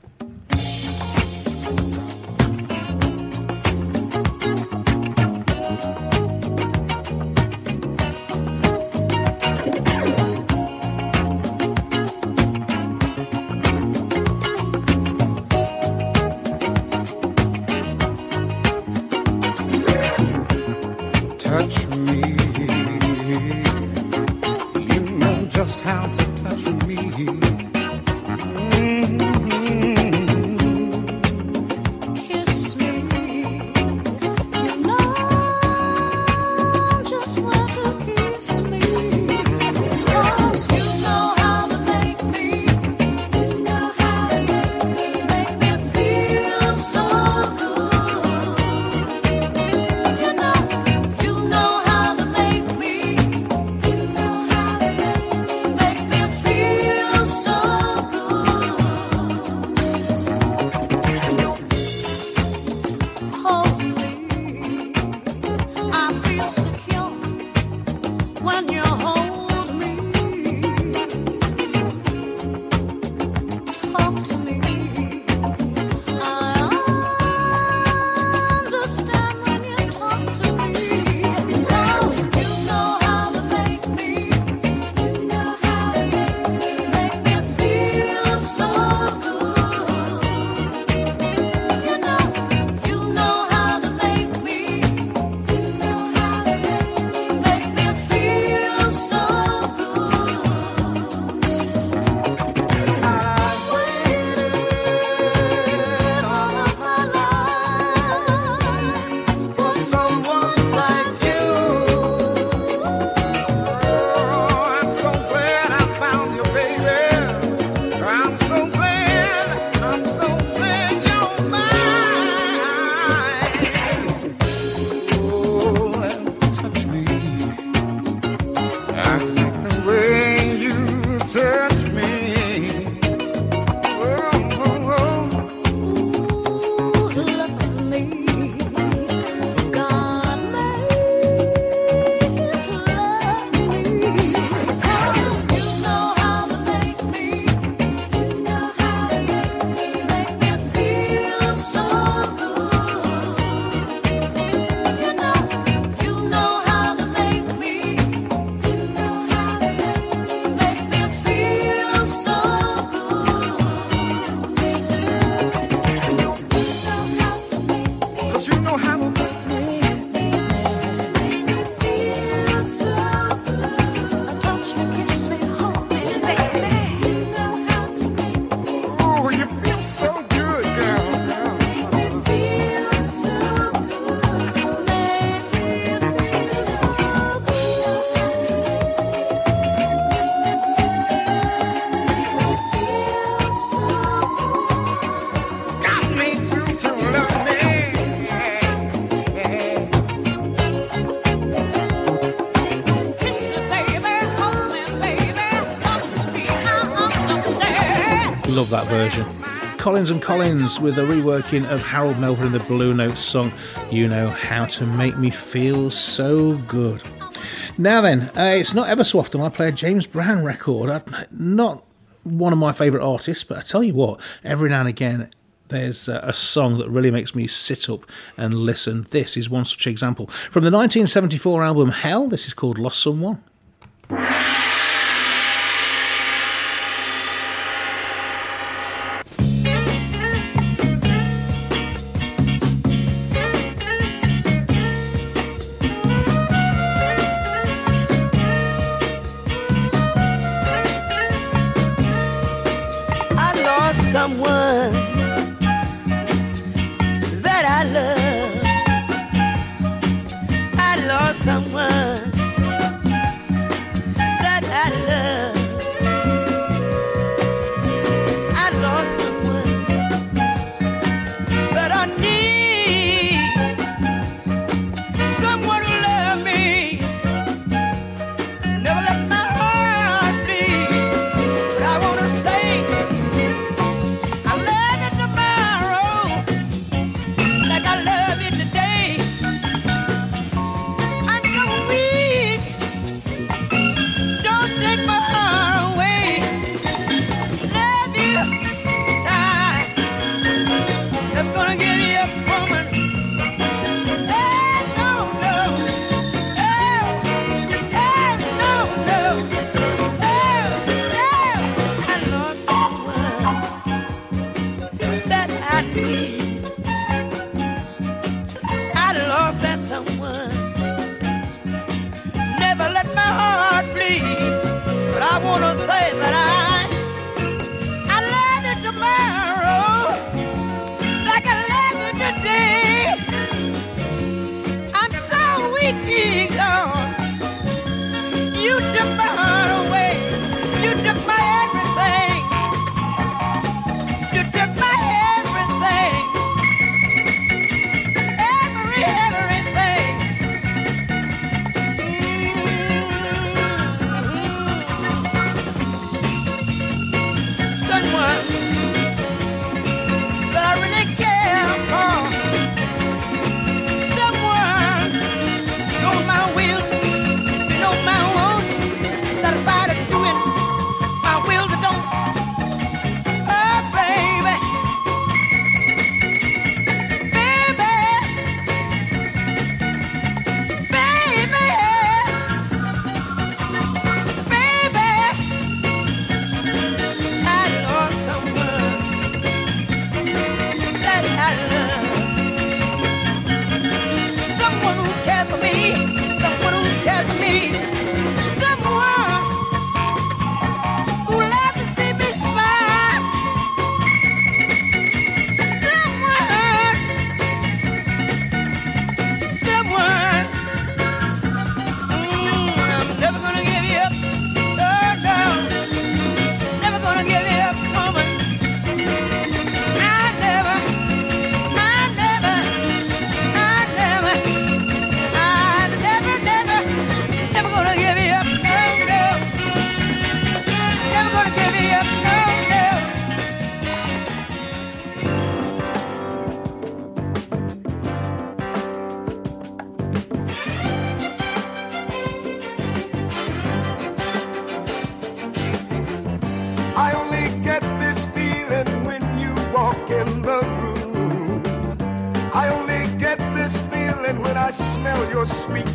that version. Collins and Collins with a reworking of Harold Melvin and the Blue Notes song, You Know How to Make Me Feel So Good. Now then, uh, it's not ever so often I play a James Brown record. I'm not one of my favourite artists, but I tell you what, every now and again, there's uh, a song that really makes me sit up and listen. This is one such example. From the 1974 album Hell, this is called Lost Someone. smell your sweet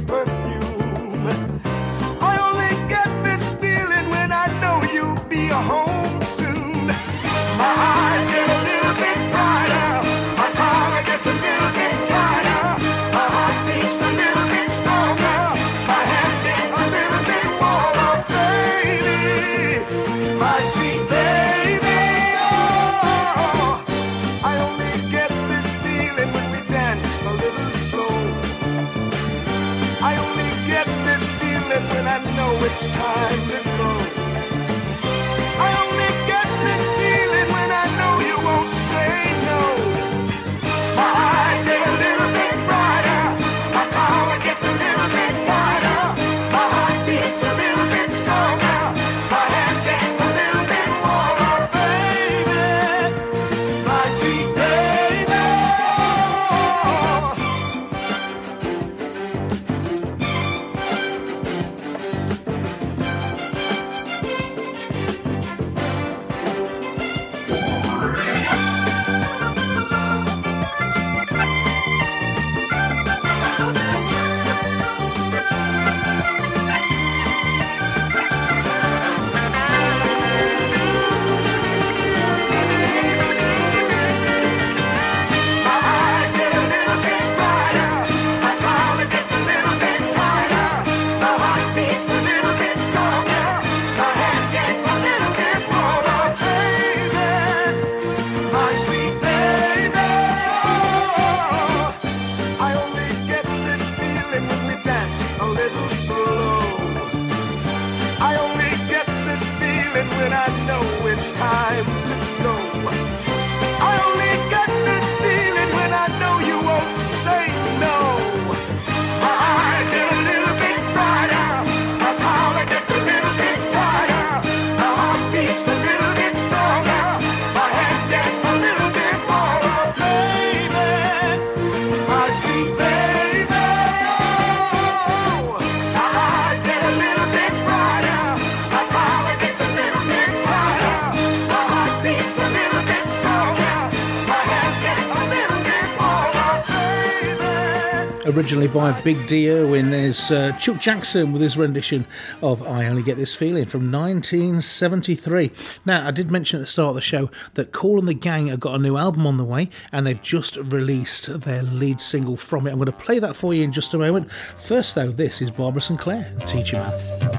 originally by Big Dee Irwin. There's uh, Chuck Jackson with his rendition of I Only Get This Feeling from 1973. Now, I did mention at the start of the show that Kool and the Gang have got a new album on the way and they've just released their lead single from it. I'm going to play that for you in just a moment. First, though, this is Barbara Sinclair, Teacher Man.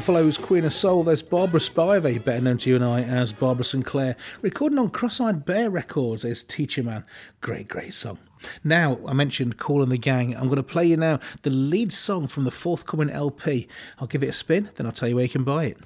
Buffalo's Queen of Soul, there's Barbara Spivey, better known to you and I as Barbara Sinclair, recording on Cross-Eyed Bear Records as Teacher Man. Great, great song. Now, I mentioned Kool and the Gang. I'm going to play you now the lead song from the forthcoming LP. I'll give it a spin, then I'll tell you where you can buy it.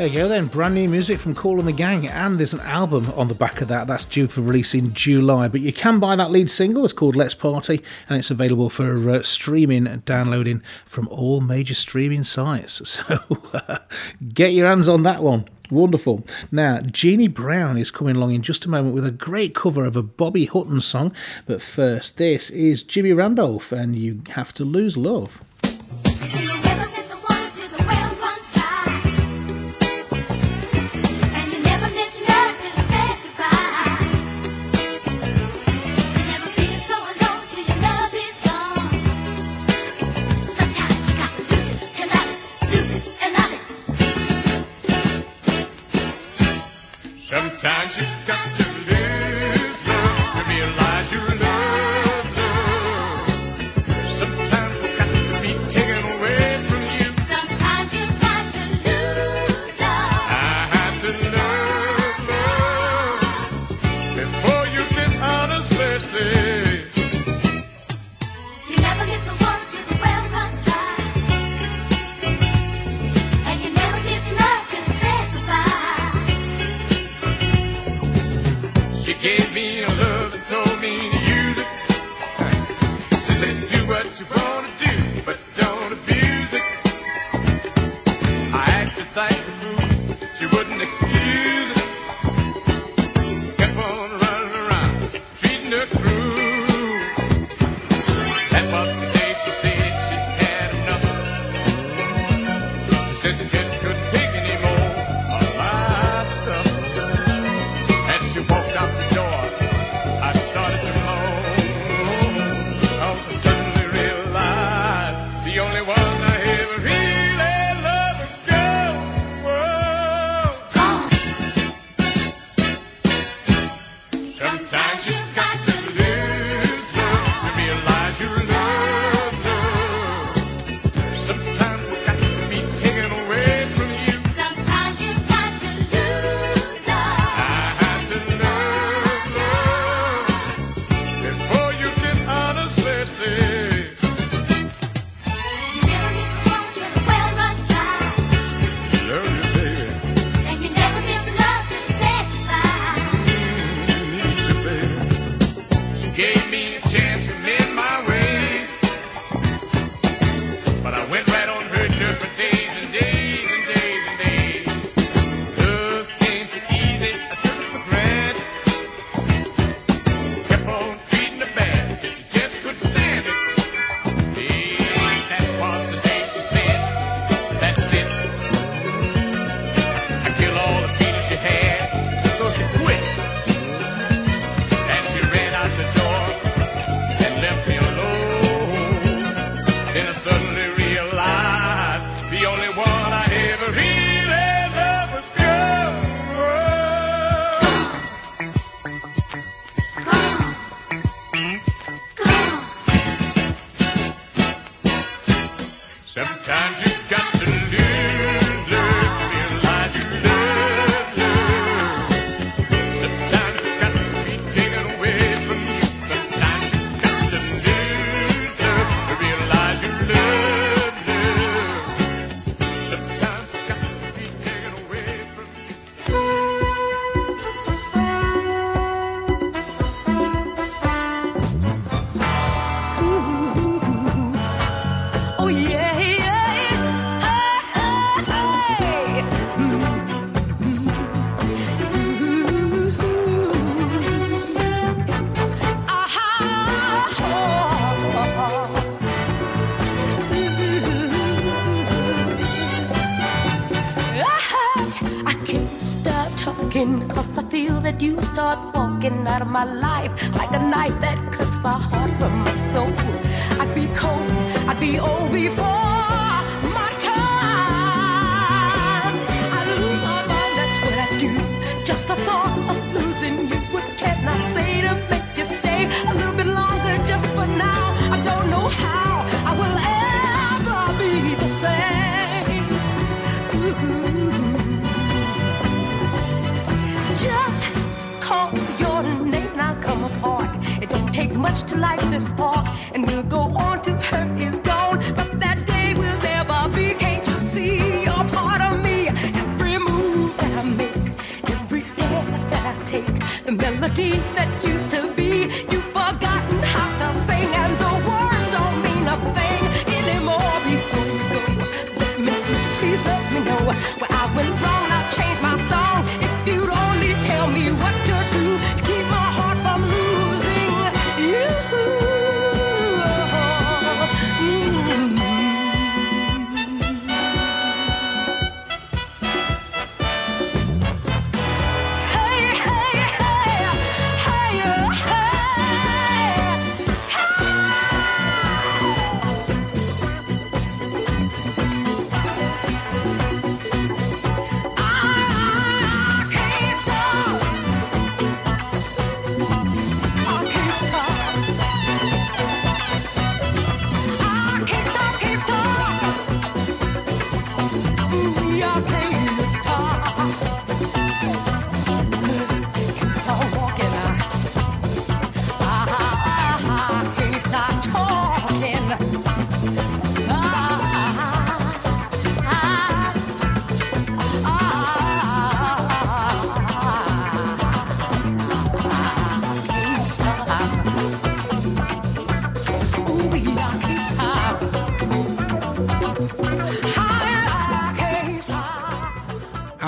There you go, then. Brand new music from Kool and the Gang, and there's an album on the back of that that's due for release in July. But you can buy that lead single, it's called Let's Party, and it's available for uh, streaming and downloading from all major streaming sites. [LAUGHS] So uh, get your hands on that one. Wonderful. Now, Jeannie Brown is coming along in just a moment with a great cover of a Bobby Hutton song. But first, this is Jimmy Randolph, and you have to lose love. Jack. you start walking out of my life like a knife that cuts my heart from my soul. much to like this park and we'll go on.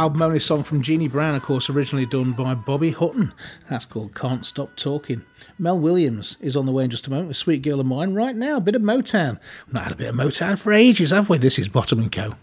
album only song from Jeannie Brown, of course, originally done by Bobby Hutton. That's called Can't Stop Talking. Mel Williams is on the way in just a moment with Sweet Girl of Mine right now. A bit of Motown. We've not had a bit of Motown for ages, have we? This is Bottom and Co.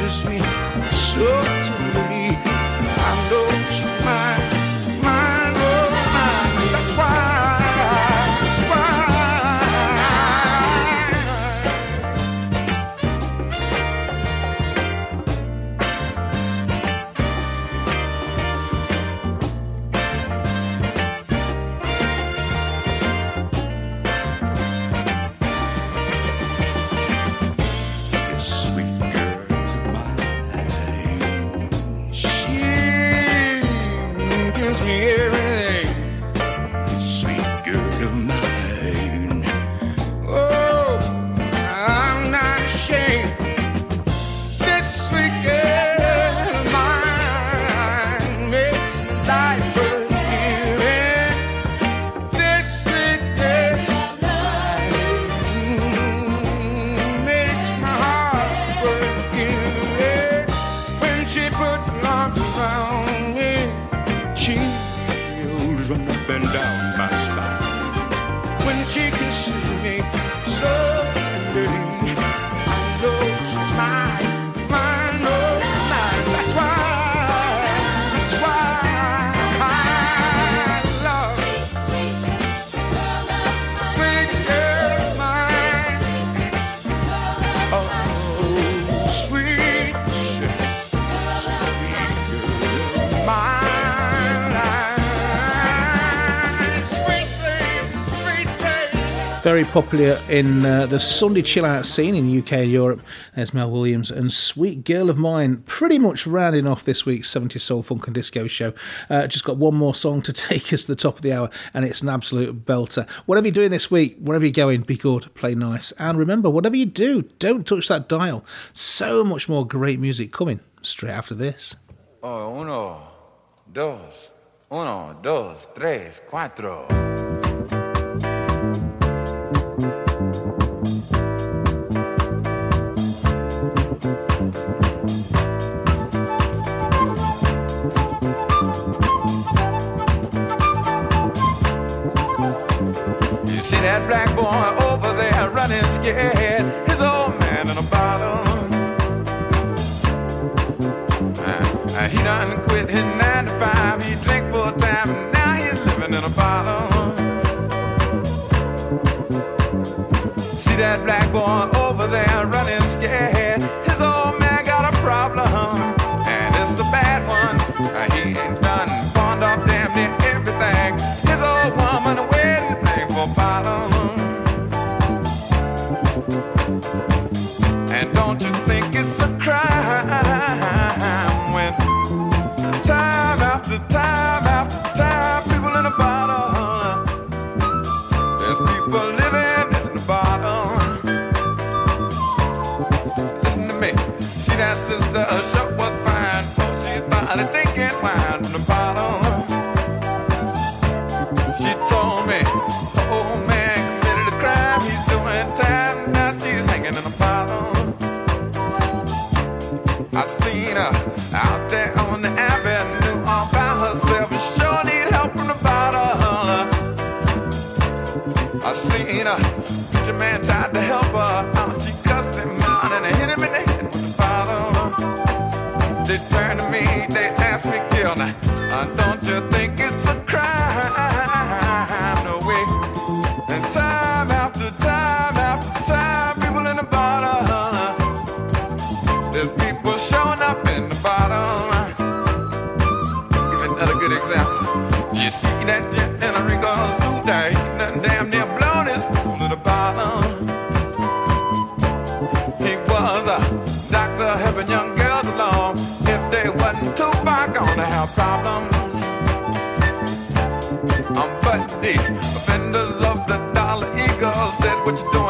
Just me so tight. very popular in uh, the Sunday chill out scene in UK and Europe. There's Mel Williams and Sweet Girl of Mine, pretty much rounding off this week's 70s Soul Funk and Disco show. Uh, just got one more song to [LAUGHS] take us to the top of the hour, and it's an absolute belter. Whatever you're doing this week, wherever you're going, be good, play nice. And remember, whatever you do, don't touch that dial. So much more great music coming straight after this. Oh, uno, dos, uno, dos, tres, cuatro. that black boy over there running scared. His old man in a bottle. Uh, uh he done quit his nine to five. He drink full time, and now he's living in a bottle. See that black boy Tina. preacher man tried to help her. She cussed him out and hit him in the head with a bottle. They turned to me, they asked me, Gil, now, uh, don't you think it's what you doing.